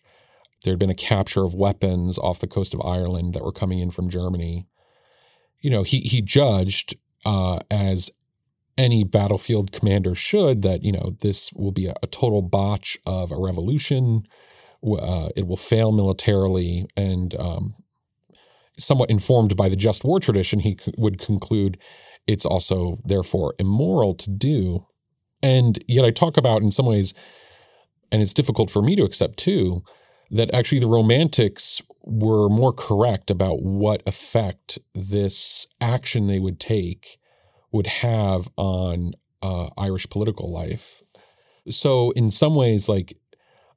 there had been a capture of weapons off the coast of Ireland that were coming in from Germany you know, he he judged uh, as any battlefield commander should that you know this will be a, a total botch of a revolution. Uh, it will fail militarily, and um, somewhat informed by the just war tradition, he c- would conclude it's also therefore immoral to do. And yet, I talk about in some ways, and it's difficult for me to accept too, that actually the romantics were more correct about what effect this action they would take would have on uh, Irish political life. So, in some ways, like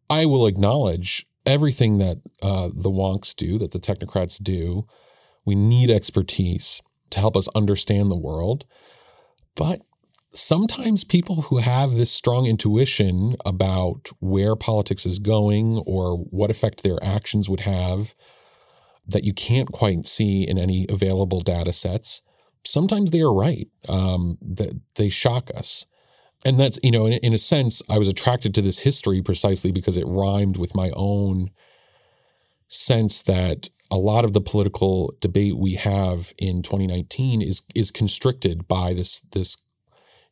I will acknowledge everything that uh, the wonks do, that the technocrats do. We need expertise to help us understand the world. But sometimes people who have this strong intuition about where politics is going or what effect their actions would have that you can't quite see in any available data sets, sometimes they are right. Um, that they shock us. And that's, you know, in, in a sense, I was attracted to this history precisely because it rhymed with my own sense that a lot of the political debate we have in 2019 is is constricted by this this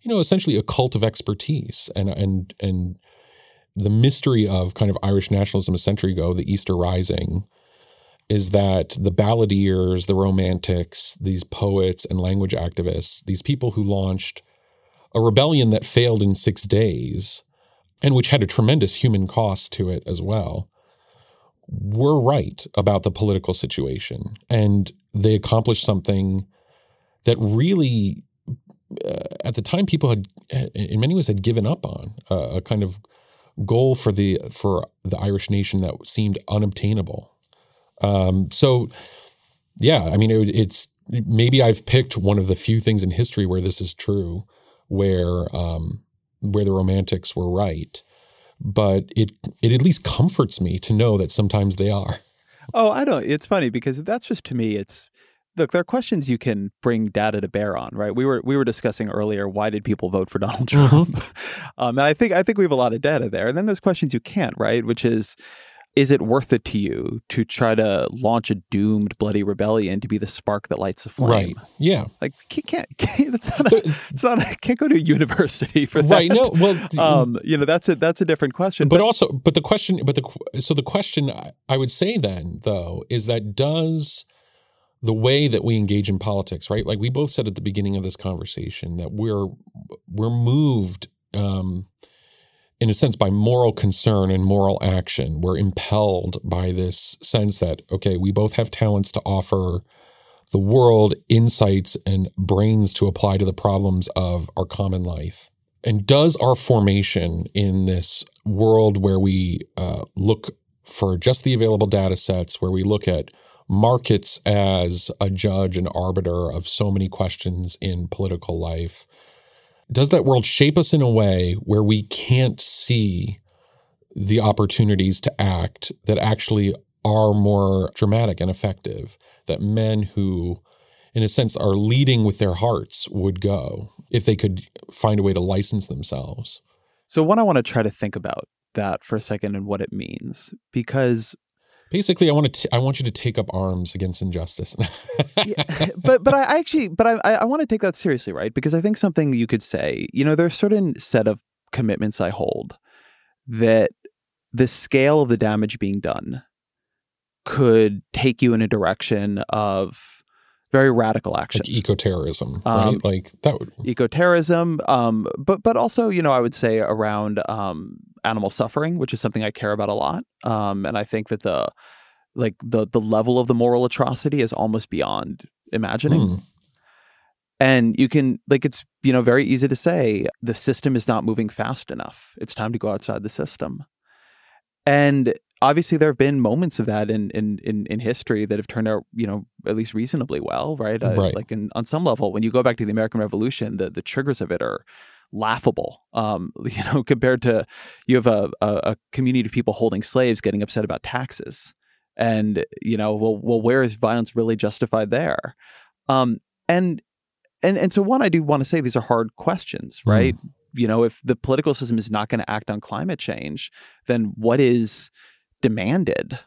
you know, essentially a cult of expertise and and and the mystery of kind of Irish nationalism a century ago, the Easter Rising, is that the balladeers, the romantics, these poets and language activists, these people who launched a rebellion that failed in six days and which had a tremendous human cost to it as well, were right about the political situation. And they accomplished something that really uh, at the time people had in many ways had given up on uh, a kind of goal for the for the Irish nation that seemed unobtainable. Um, so, yeah, I mean, it, it's maybe I've picked one of the few things in history where this is true, where um, where the Romantics were right, but it it at least comforts me to know that sometimes they are. Oh, I don't. It's funny because that's just to me. It's look, there are questions you can bring data to bear on, right? We were we were discussing earlier why did people vote for Donald mm-hmm. Trump, um, and I think I think we have a lot of data there. And then there's questions you can't, right? Which is, is it worth it to you to try to launch a doomed bloody rebellion to be the spark that lights the flame? Right. Yeah. Like you can't. can't it's not. A, it's not. A, can't go to a university for that. Right. No. Well. Um, you know that's a that's a different question. But, but also, but the question, but the so the question I would say then though is that does the way that we engage in politics, right? Like we both said at the beginning of this conversation that we're we're moved um, in a sense by moral concern and moral action. We're impelled by this sense that okay, we both have talents to offer the world, insights and brains to apply to the problems of our common life. And does our formation in this world where we uh, look for just the available data sets, where we look at markets as a judge and arbiter of so many questions in political life, does that world shape us in a way where we can't see the opportunities to act that actually are more dramatic and effective? That men who, in a sense, are leading with their hearts would go if they could find a way to license themselves. So, what I want to try to think about that for a second and what it means, because Basically, I want to t- I want you to take up arms against injustice. yeah, but but I actually but I I want to take that seriously, right? Because I think something you could say, you know, there's a certain set of commitments I hold that the scale of the damage being done could take you in a direction of very radical action, like eco-terrorism, right? Um, like that would eco-terrorism, um, but but also, you know, I would say around um, animal suffering, which is something I care about a lot. Um, and I think that the like the the level of the moral atrocity is almost beyond imagining. Hmm. And you can like it's you know very easy to say the system is not moving fast enough. It's time to go outside the system. And obviously there have been moments of that in in in, in history that have turned out you know at least reasonably well, right? Uh, Right. Like in, on some level, when you go back to the American Revolution, the the triggers of it are laughable. Um, you know, compared to you have a, a community of people holding slaves getting upset about taxes, and you know, well, well, where is violence really justified there? Um, and and and so one, I do want to say these are hard questions, Hmm. right? You know, if the political system is not going to act on climate change, then what is demanded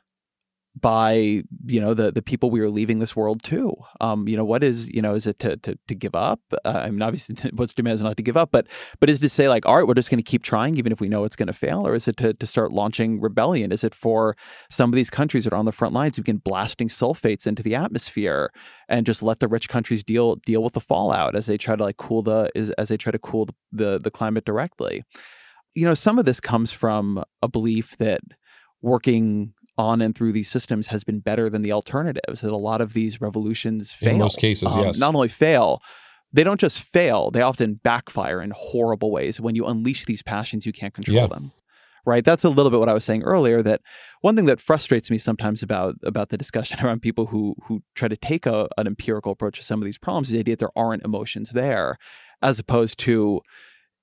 by you know the the people we are leaving this world to. Um you know what is you know is it to to, to give up? Uh, i mean obviously what's demanded is not to give up but but is it to say like all right we're just going to keep trying even if we know it's going to fail or is it to, to start launching rebellion? Is it for some of these countries that are on the front lines to begin blasting sulfates into the atmosphere and just let the rich countries deal deal with the fallout as they try to like cool the is, as they try to cool the, the the climate directly? You know some of this comes from a belief that working on and through these systems has been better than the alternatives. That a lot of these revolutions fail. In most cases, Um, yes. Not only fail, they don't just fail; they often backfire in horrible ways. When you unleash these passions, you can't control Yeah. them. Right. That's a little bit what I was saying earlier. That one thing that frustrates me sometimes about about the discussion around people who who try to take a, an empirical approach to some of these problems is the idea that there aren't emotions there, as opposed to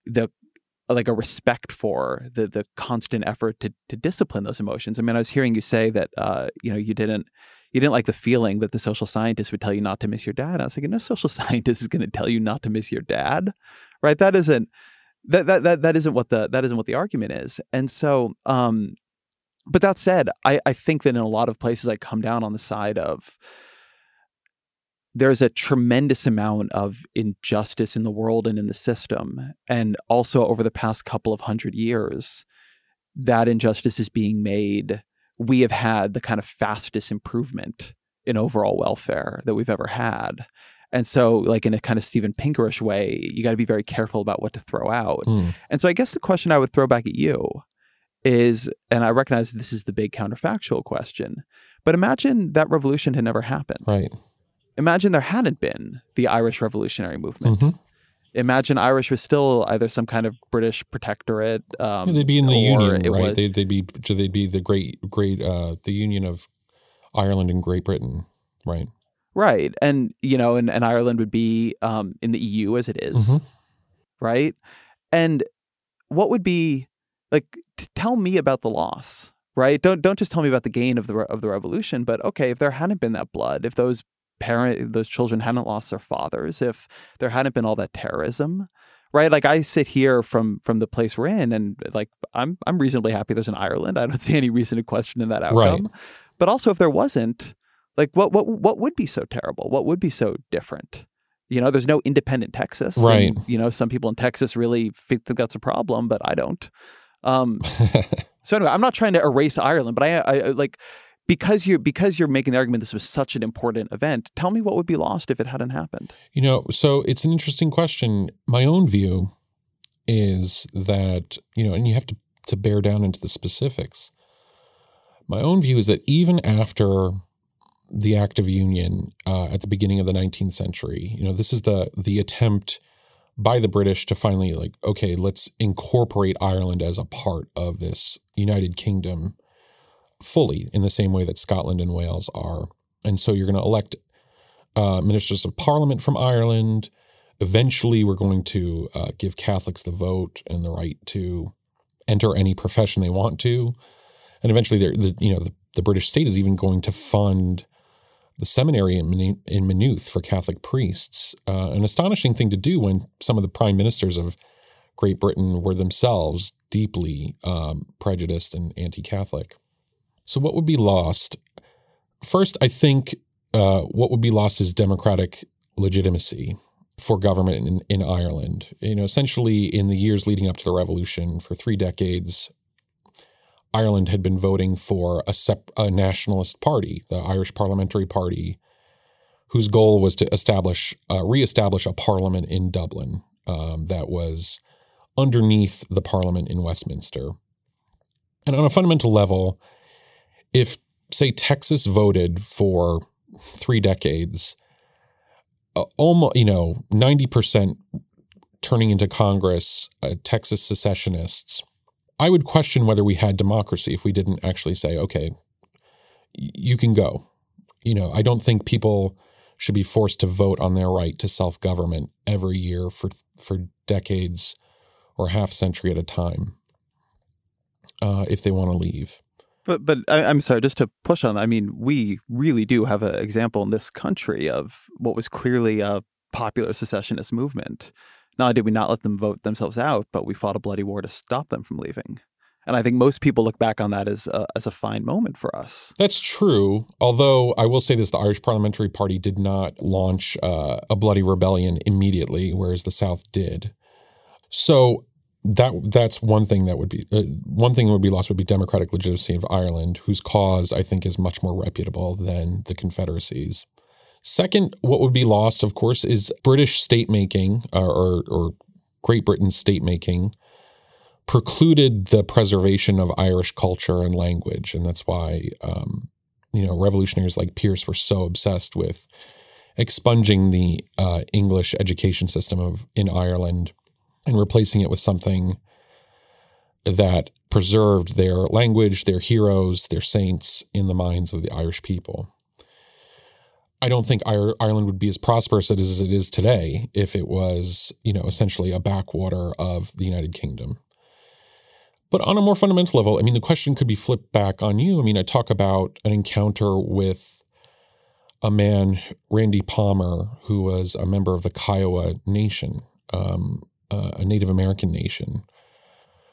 the like a respect for the the constant effort to to discipline those emotions. I mean, I was hearing you say that uh, you know you didn't you didn't like the feeling that the social scientist would tell you not to miss your dad. I was thinking, no social scientist is going to tell you not to miss your dad, right? That isn't that that that that isn't what the that isn't what the argument is. And so, um, but that said, I I think that in a lot of places I come down on the side of there's a tremendous amount of injustice in the world and in the system. And also over the past couple of hundred years, that injustice is being made. We have had the kind of fastest improvement in overall welfare that we've ever had. And so, like in a kind of Steven Pinkerish way, you got to be very careful about what to throw out. Hmm. And so, I guess the question I would throw back at you is, and I recognize this is the big counterfactual question, but imagine that revolution had never happened Right. Imagine there hadn't been the Irish Revolutionary Movement. Mhm. Imagine Irish was still either some kind of British protectorate. Um, they'd be in the union, right? was- they'd, they'd be they'd be the great great uh the union of Ireland and Great Britain, right? right, and you know, and, and Ireland would be um, in the EU as it is, Mhm. right? And what would be like? T- tell me about the loss, right? Don't don't just tell me about the gain of the re- of the revolution, but okay, if there hadn't been that blood, if those parent those children hadn't lost their fathers, if there hadn't been all that terrorism, right? Like I sit here from from the place we're in, and like I'm I'm reasonably happy there's an Ireland. I don't see any reason to question in that outcome. But also, if there wasn't, like what what what would be so terrible? What would be so different? You know, there's no independent Texas, and, Right. you know, some people in Texas really think that that's a problem, but I don't. Um, so anyway, I'm not trying to erase Ireland, but I I- like because you're because you're making the argument this was such an important event. Tell me what would be lost if it hadn't happened. You know, so it's an interesting question. My own view is that, you know, and you have to, to bear down into the specifics. My own view is that even after the Act of Union uh, at the beginning of the 19th century, you know, this is the the attempt by the British to finally like, okay, let's incorporate Ireland as a part of this United Kingdom fully in the same way that Scotland and Wales are. And so you're going to elect uh, ministers of parliament from Ireland. Eventually, we're going to uh, give Catholics the vote and the right to enter any profession they want to. And eventually, the you know the, the British state is even going to fund the seminary in, in Maynooth for Catholic priests. Uh, an astonishing thing to do when some of the prime ministers of Great Britain were themselves deeply um, prejudiced and anti-Catholic. So, what would be lost? First, I think uh, what would be lost is democratic legitimacy for government in, in Ireland. You know, essentially, in the years leading up to the revolution, for three decades, Ireland had been voting for a, sep- a nationalist party, the Irish Parliamentary Party, whose goal was to establish, uh, reestablish a parliament in Dublin um, that was underneath the parliament in Westminster. And on a fundamental level, if say Texas voted for three decades, uh, almost you know ninety percent turning into Congress uh, Texas secessionists, I would question whether we had democracy if we didn't actually say, okay, you can go. You know, I don't think people should be forced to vote on their right to self government every year for for decades or half century at a time uh, if they want to leave. But but I, am sorry, just to push on. I mean, we really do have an example in this country of what was clearly a popular secessionist movement. Not only did we not let them vote themselves out, but we fought a bloody war to stop them from leaving. And I think most people look back on that as a, as a fine moment for us. That's true. Although I will say this the Irish Parliamentary Party did not launch uh, a bloody rebellion immediately, whereas the South did. So that that's one thing that would be uh, one thing that would be lost would be democratic legitimacy of Ireland, whose cause I think is much more reputable than the Confederacy's. Second, what would be lost, of course, is British state making or, or Great Britain's state making precluded the preservation of Irish culture and language, and that's why um, you know revolutionaries like Pearse were so obsessed with expunging the uh, English education system of in Ireland and replacing it with something that preserved their language, their heroes, their saints in the minds of the Irish people. I don't think Ireland would be as prosperous as it is today if it was, you know, essentially a backwater of the United Kingdom. But on a more fundamental level, I mean, the question could be flipped back on you. I mean, I talk about an encounter with a man, Randy Palmer, who was a member of the Kiowa Nation, um, a Native American nation,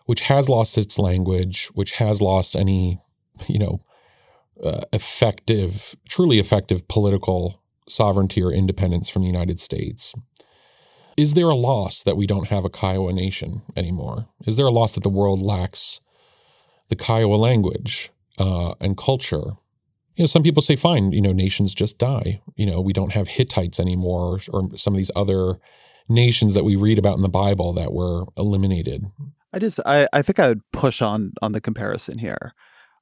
which has lost its language, which has lost any, you know, uh, effective, truly effective political sovereignty or independence from the United States. Is there a loss that we don't have a Kiowa nation anymore? Is there a loss that the world lacks the Kiowa language uh, and culture? You know, some people say, fine, you know, nations just die. You know, we don't have Hittites anymore or, or some of these other nations that we read about in the Bible that were eliminated. I just I, I think I would push on on the comparison here.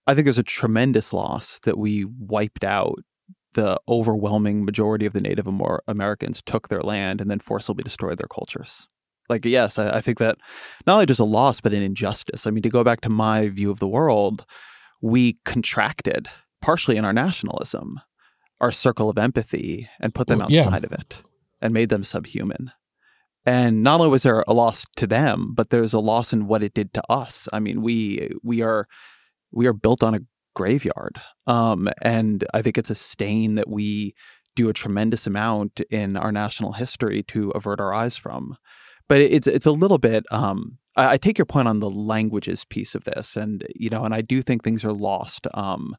I think there's a tremendous loss that we wiped out the overwhelming majority of the Native Americans took their land and then forcibly destroyed their cultures. Like, yes, I, I think that not only just a loss, but an injustice. I mean, to go back to my view of the world, we contracted, partially in our nationalism, our circle of empathy and put them well, outside yeah. of it and made them subhuman. And not only was there a loss to them, but there's a loss in what it did to us. I mean, we we are we are built on a graveyard, um, and I think it's a stain that we do a tremendous amount in our national history to avert our eyes from. But it's it's a little bit. Um, I, I, take your point on the languages piece of this, and you know, and I do think things are lost um,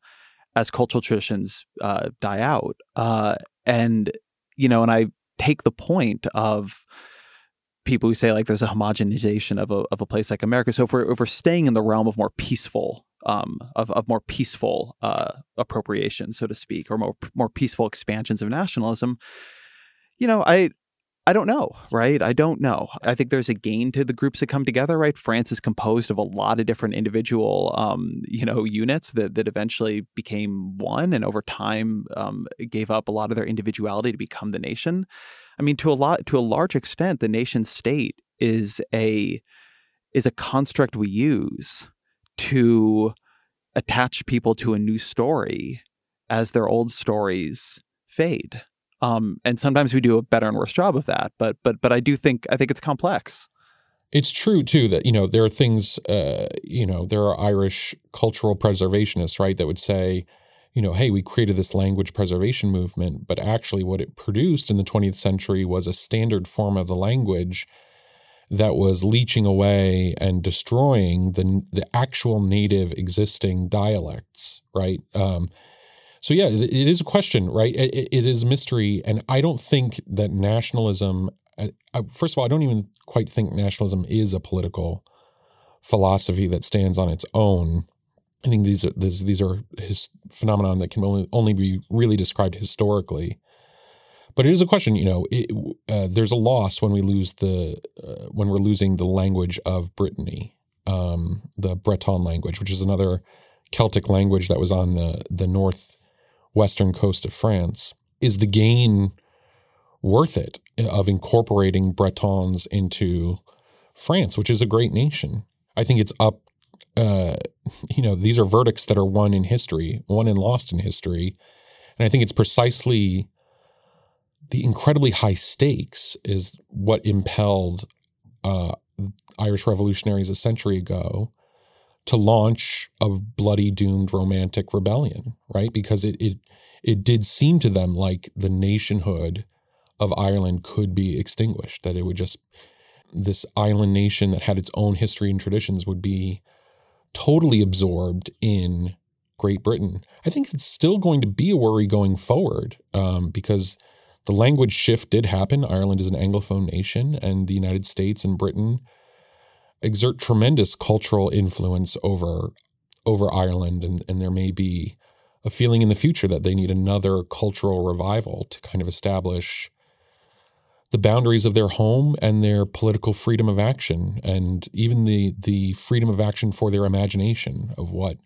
as cultural traditions uh, die out. Uh, and you know, and I take the point of people who say like there's a homogenization of a of a place like America. So if we're if we're staying in the realm of more peaceful um, of of more peaceful uh, appropriation, so to speak, or more more peaceful expansions of nationalism, you know, I I don't know, right? I don't know. I think there's a gain to the groups that come together, right? France is composed of a lot of different individual, um, you know, units that that eventually became one, and over time um, gave up a lot of their individuality to become the nation. I mean, to a lot, to a large extent, the nation state is a is a construct we use to attach people to a new story as their old stories fade. Um, and sometimes we do a better and worse job of that. But but but I do think I think it's complex. It's true too that you know there are things uh, you know there are Irish cultural preservationists right that would say you know, hey, we created this language preservation movement, but actually what it produced in the 20th century was a standard form of the language that was leeching away and destroying the the actual native existing dialects, right? Um, so yeah, it is a question, right? It, it is a mystery, and I don't think that nationalism. I, I, first of all, I don't even quite think nationalism is a political philosophy that stands on its own. I think these are these, these are his phenomenon that can only only be really described historically. But it is a question, you know. It, uh, there's a loss when we lose the uh, when we're losing the language of Brittany, um, the Breton language, which is another Celtic language that was on the the northwestern coast of France. Is the gain worth it of incorporating Bretons into France, which is a great nation? I think it's up. Uh, you know, these are verdicts that are won in history, won and lost in history, and I think it's precisely the incredibly high stakes is what impelled uh, Irish revolutionaries a century ago to launch a bloody doomed romantic rebellion, right? Because it it it did seem to them like the nationhood of Ireland could be extinguished, that it would just this island nation that had its own history and traditions would be totally absorbed in Great Britain. I think it's still going to be a worry going forward um, because the language shift did happen. Ireland is an Anglophone nation, and the United States and Britain exert tremendous cultural influence over over Ireland, and, and there may be a feeling in the future that they need another cultural revival to kind of establish the boundaries of their home and their political freedom of action, and even the the freedom of action for their imagination of what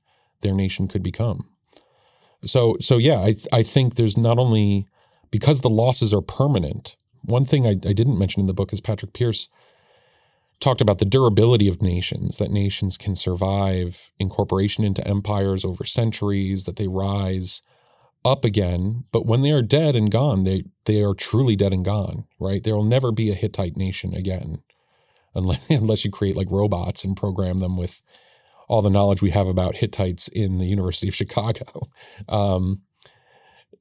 their nation could become. So so yeah, I I think there's not only because the losses are permanent. One thing I, I didn't mention in the book is Patrick Pearse talked about the durability of nations, that nations can survive incorporation into empires over centuries, that they rise up again. But when they are dead and gone, they, they are truly dead and gone, right? There will never be a Hittite nation again unless, unless you create like robots and program them with all the knowledge we have about Hittites in the University of Chicago. Um,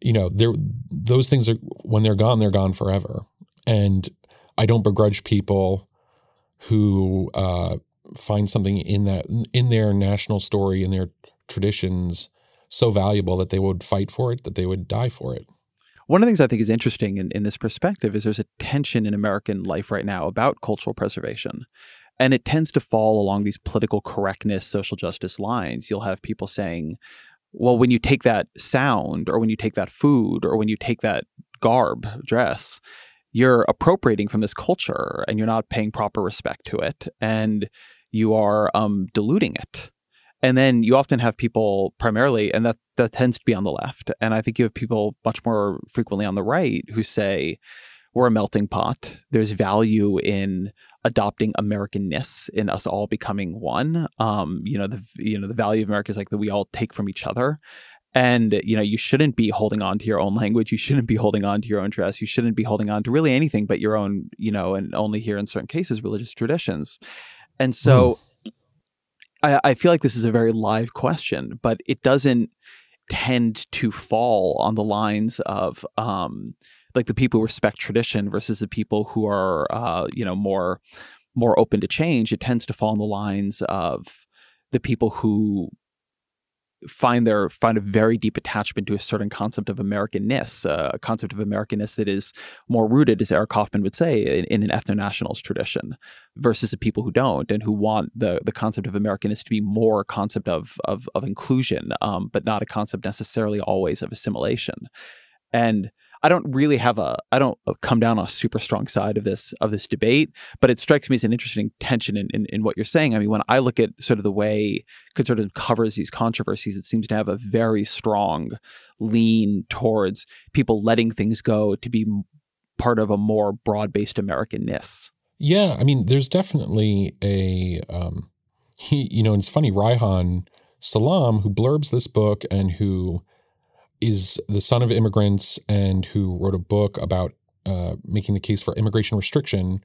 you know, there those things are when they're gone, they're gone forever. And I don't begrudge people who uh, find something in that in their national story in their traditions so valuable that they would fight for it, that they would die for it. One of the things I think is interesting in, in this perspective is there's a tension in American life right now about cultural preservation. And it tends to fall along these political correctness, social justice lines. You'll have people saying, well, when you take that sound or when you take that food or when you take that garb, dress, you're appropriating from this culture and you're not paying proper respect to it and you are um, diluting it. And then you often have people primarily, and that, that tends to be on the left. And I think you have people much more frequently on the right who say, we're a melting pot. There's value in adopting Americanness in us all becoming one. Um, you know, the you know the value of America is like that we all take from each other. And you know, you shouldn't be holding on to your own language. You shouldn't be holding on to your own dress. You shouldn't be holding on to really anything but your own, you know, and only here in certain cases religious traditions. And so, mm. I, I feel like this is a very live question, but it doesn't tend to fall on the lines of um, like the people who respect tradition versus the people who are uh, you know more more open to change. It tends to fall on the lines of the people who find their find a very deep attachment to a certain concept of Americanness, uh, a concept of Americanness that is more rooted, as Eric Kaufmann would say, in, in an ethno-nationalist tradition, versus the people who don't and who want the the concept of Americanness to be more a concept of of, of inclusion, um, but not a concept necessarily always of assimilation. And I don't really have a I don't uh, come down on a super strong side of this of this debate, but it strikes me as an interesting tension in, in, in what you're saying. I mean, when I look at sort of the way conservatism covers these controversies, it seems to have a very strong lean towards people letting things go to be part of a more broad based Americanness. Yeah, I mean, there's definitely a um, he, you know, it's funny. Reihan Salam, who blurbs this book and who is the son of immigrants and who wrote a book about uh, making the case for immigration restriction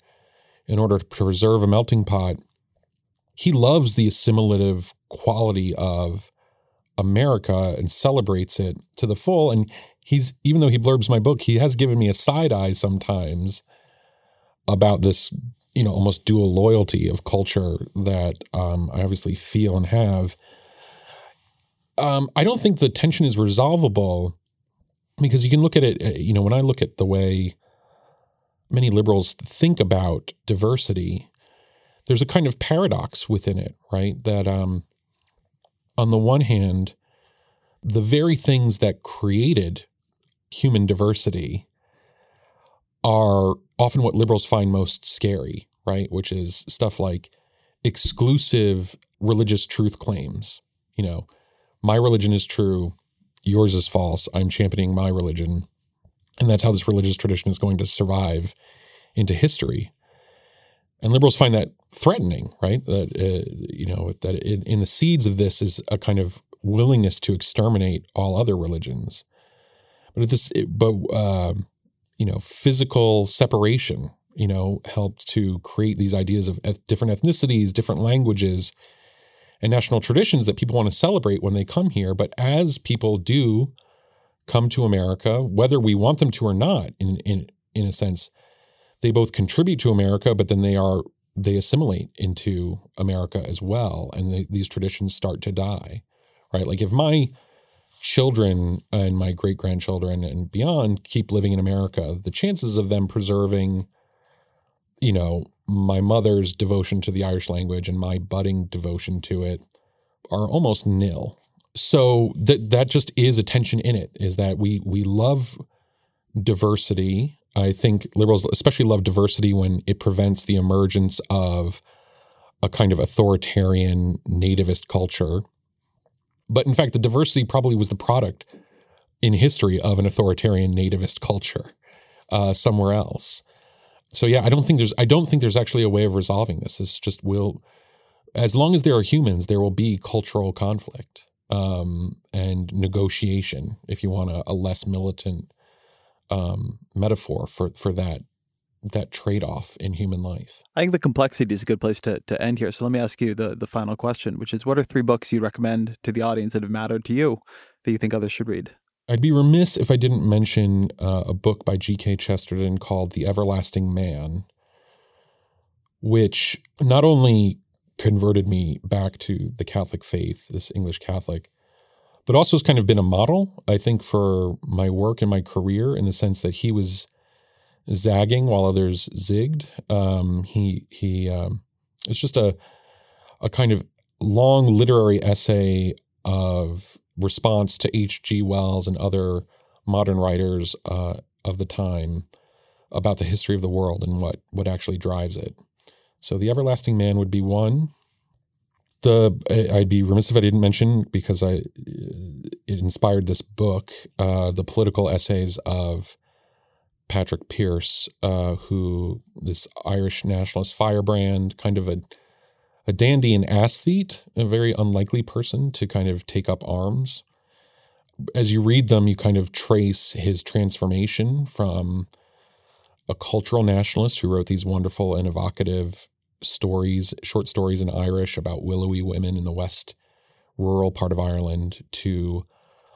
in order to preserve a melting pot. He loves the assimilative quality of America and celebrates it to the full. And he's, even though he blurbs my book, he has given me a side eye sometimes about this, you know, almost dual loyalty of culture that um, I obviously feel and have um, I don't think the tension is resolvable because you can look at it. Uh, you know, when I look at the way many liberals think about diversity, there's a kind of paradox within it, right? That um, on the one hand, the very things that created human diversity are often what liberals find most scary, right? Which is stuff like exclusive religious truth claims, you know, my religion is true, yours is false. I'm championing my religion. And that's how this religious tradition is going to survive into history. And liberals find that threatening, right? That, uh, you know, that in, in the seeds of this is a kind of willingness to exterminate all other religions. But this, but, uh, you know, physical separation, you know, helped to create these ideas of different ethnicities, different languages, and national traditions that people want to celebrate when they come here. But as people do come to America, whether we want them to or not, in in in a sense, they both contribute to America, but then they are they assimilate into America as well, and they, these traditions start to die, right? Like if my children and my great grandchildren and beyond keep living in America, the chances of them preserving, you know, my mother's devotion to the Irish language and my budding devotion to it are almost nil. So that that just is a tension in it is that we we love diversity. I think liberals especially love diversity when it prevents the emergence of a kind of authoritarian nativist culture. But in fact, the diversity probably was the product in history of an authoritarian nativist culture uh, somewhere else so yeah, I don't think there's I don't think there's actually a way of resolving this. It's just will as long as there are humans, there will be cultural conflict um, and negotiation, if you want a, a less militant um, metaphor for for that that trade off in human life. I think the complexity is a good place to, to end here. So let me ask you the, the final question, which is what are three books you recommend to the audience that have mattered to you that you think others should read? I'd be remiss if I didn't mention uh, a book by G.K. Chesterton called The Everlasting Man, which not only converted me back to the Catholic faith, this English Catholic, but also has kind of been a model, I think, for my work and my career in the sense that he was zagging while others zigged. Um, he he um, it's just a a kind of long literary essay of response to H.G. Wells and other modern writers uh, of the time about the history of the world and what what actually drives it. So, The Everlasting Man would be one. The I'd be remiss if I didn't mention because I it inspired this book, uh, the political essays of Patrick Pearse, uh, who this Irish nationalist firebrand, kind of a a dandy and aesthete, a very unlikely person to kind of take up arms. As you read them, you kind of trace his transformation from a cultural nationalist who wrote these wonderful and evocative stories, short stories in Irish about willowy women in the west rural part of Ireland to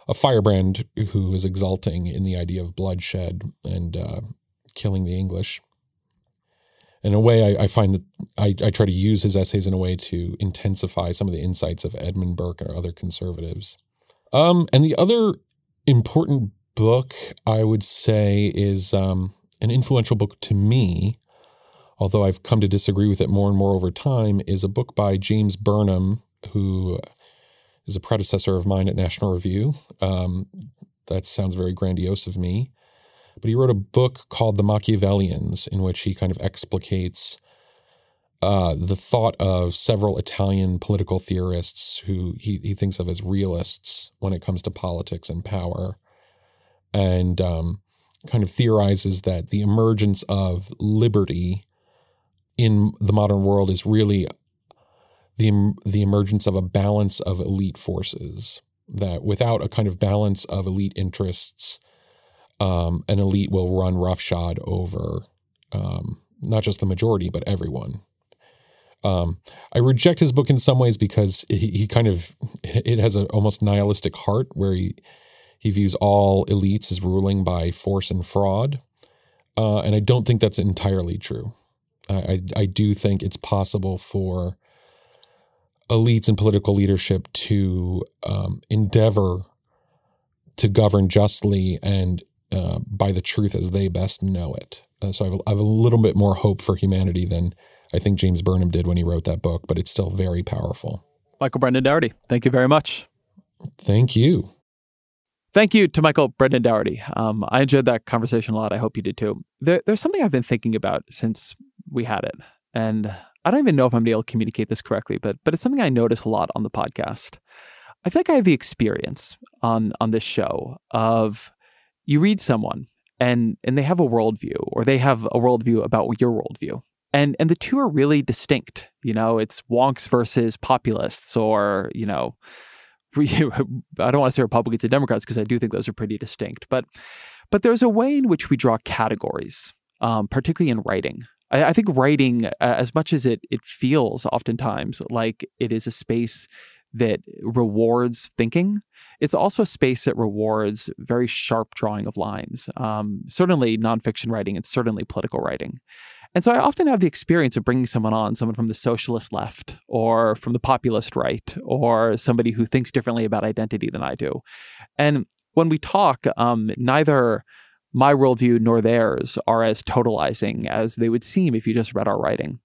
a firebrand who is exulting in the idea of bloodshed and uh, killing the English in a way, I, I find that I, I, try to use his essays in a way to intensify some of the insights of Edmund Burke or other conservatives. Um, and the other important book I would say is um, an influential book to me, although I've come to disagree with it more and more over time, is a book by James Burnham, who is a predecessor of mine at National Review. Um, that sounds very grandiose of me. But he wrote a book called The Machiavellians, in which he kind of explicates uh, the thought of several Italian political theorists who he, he thinks of as realists when it comes to politics and power, and um, kind of theorizes that the emergence of liberty in the modern world is really the the emergence of a balance of elite forces. That without a kind of balance of elite interests um, an elite will run roughshod over um, not just the majority, but everyone. Um, I reject his book in some ways because he, he kind of it has an almost nihilistic heart where he he views all elites as ruling by force and fraud, uh, and I don't think that's entirely true. I, I, I do think it's possible for elites and political leadership to um, endeavor to govern justly and uh, by the truth as they best know it. Uh, so I have, a, I have, a little bit more hope for humanity than I think James Burnham did when he wrote that book, but it's still very powerful. Michael Brendan Dougherty, thank you very much. Thank you. Thank you to Michael Brendan Dougherty. Um, I enjoyed that conversation a lot. I hope you did too. There, there's something I've been thinking about since we had it, and I don't even know if I'm able to communicate this correctly, but but it's something I notice a lot on the podcast. I feel like I have the experience on on this show of you read someone and and they have a worldview or they have a worldview about your worldview. And and the two are really distinct. You know, it's wonks versus populists or, you know, I don't want to say Republicans and Democrats because I do think those are pretty distinct. But but there's a way in which we draw categories, um, particularly in writing. I, I think writing, uh, as much as it it feels oftentimes like it is a space that rewards thinking. It's also a space that rewards very sharp drawing of lines. Um, certainly nonfiction writing and certainly political writing. And so I often have the experience of bringing someone on, someone from the socialist left or from the populist right, or somebody who thinks differently about identity than I do. And when we talk, um, neither my worldview nor theirs are as totalizing as they would seem if you just read our writing.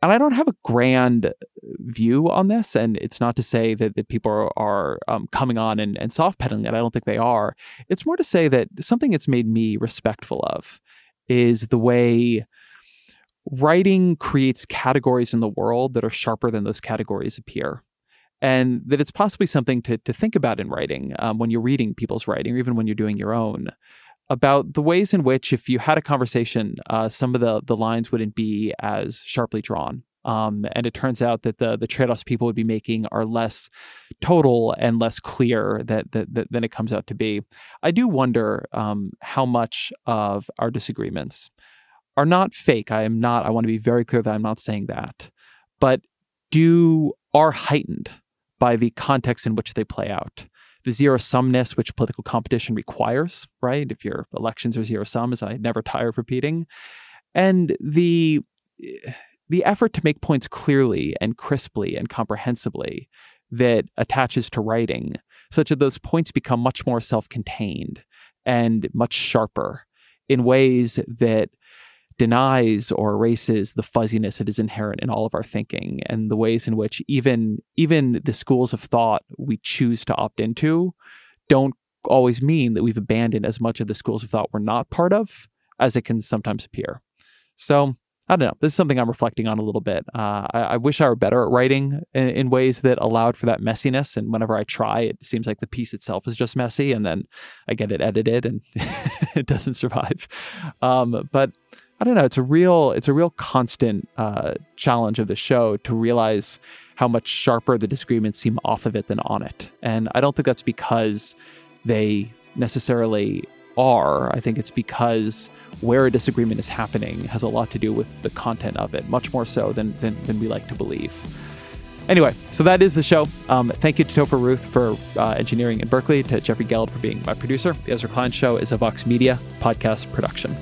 And I don't have a grand view on this. And it's not to say that, that people are, are um, coming on and, and soft pedaling it. I don't think they are. It's more to say that something that's made me respectful of is the way writing creates categories in the world that are sharper than those categories appear. And that it's possibly something to, to think about in writing um, when you're reading people's writing, or even when you're doing your own about the ways in which, if you had a conversation, uh, some of the the lines wouldn't be as sharply drawn. Um, and it turns out that the the trade offs people would be making are less total and less clear that, that, that than it comes out to be. I do wonder um, how much of our disagreements are not fake. I am not. I want to be very clear that I'm not saying that, but do are heightened by the context in which they play out the zero sumness which political competition requires, right? If your elections are zero sum, as I never tire of repeating, and the the effort to make points clearly and crisply and comprehensibly that attaches to writing, such that those points become much more self-contained and much sharper in ways that denies or erases the fuzziness that is inherent in all of our thinking and the ways in which even even the schools of thought we choose to opt into don't always mean that we've abandoned as much of the schools of thought we're not part of as it can sometimes appear. So I don't know. This is something I'm reflecting on a little bit. Uh, I, I, wish I were better at writing in, in, ways that allowed for that messiness. And whenever I try, it seems like the piece itself is just messy, and then I get it edited and it doesn't survive. Um, but I don't know. It's a real, it's a real constant uh, challenge of the show to realize how much sharper the disagreements seem off of it than on it. And I don't think that's because they necessarily are. I think it's because where a disagreement is happening has a lot to do with the content of it, much more so than than, than we like to believe. Anyway, so that is the show. Um, thank you to Topher Ruth for uh, engineering in Berkeley, to Jeffrey Geld for being my producer. The Ezra Klein Show is a Vox Media podcast production.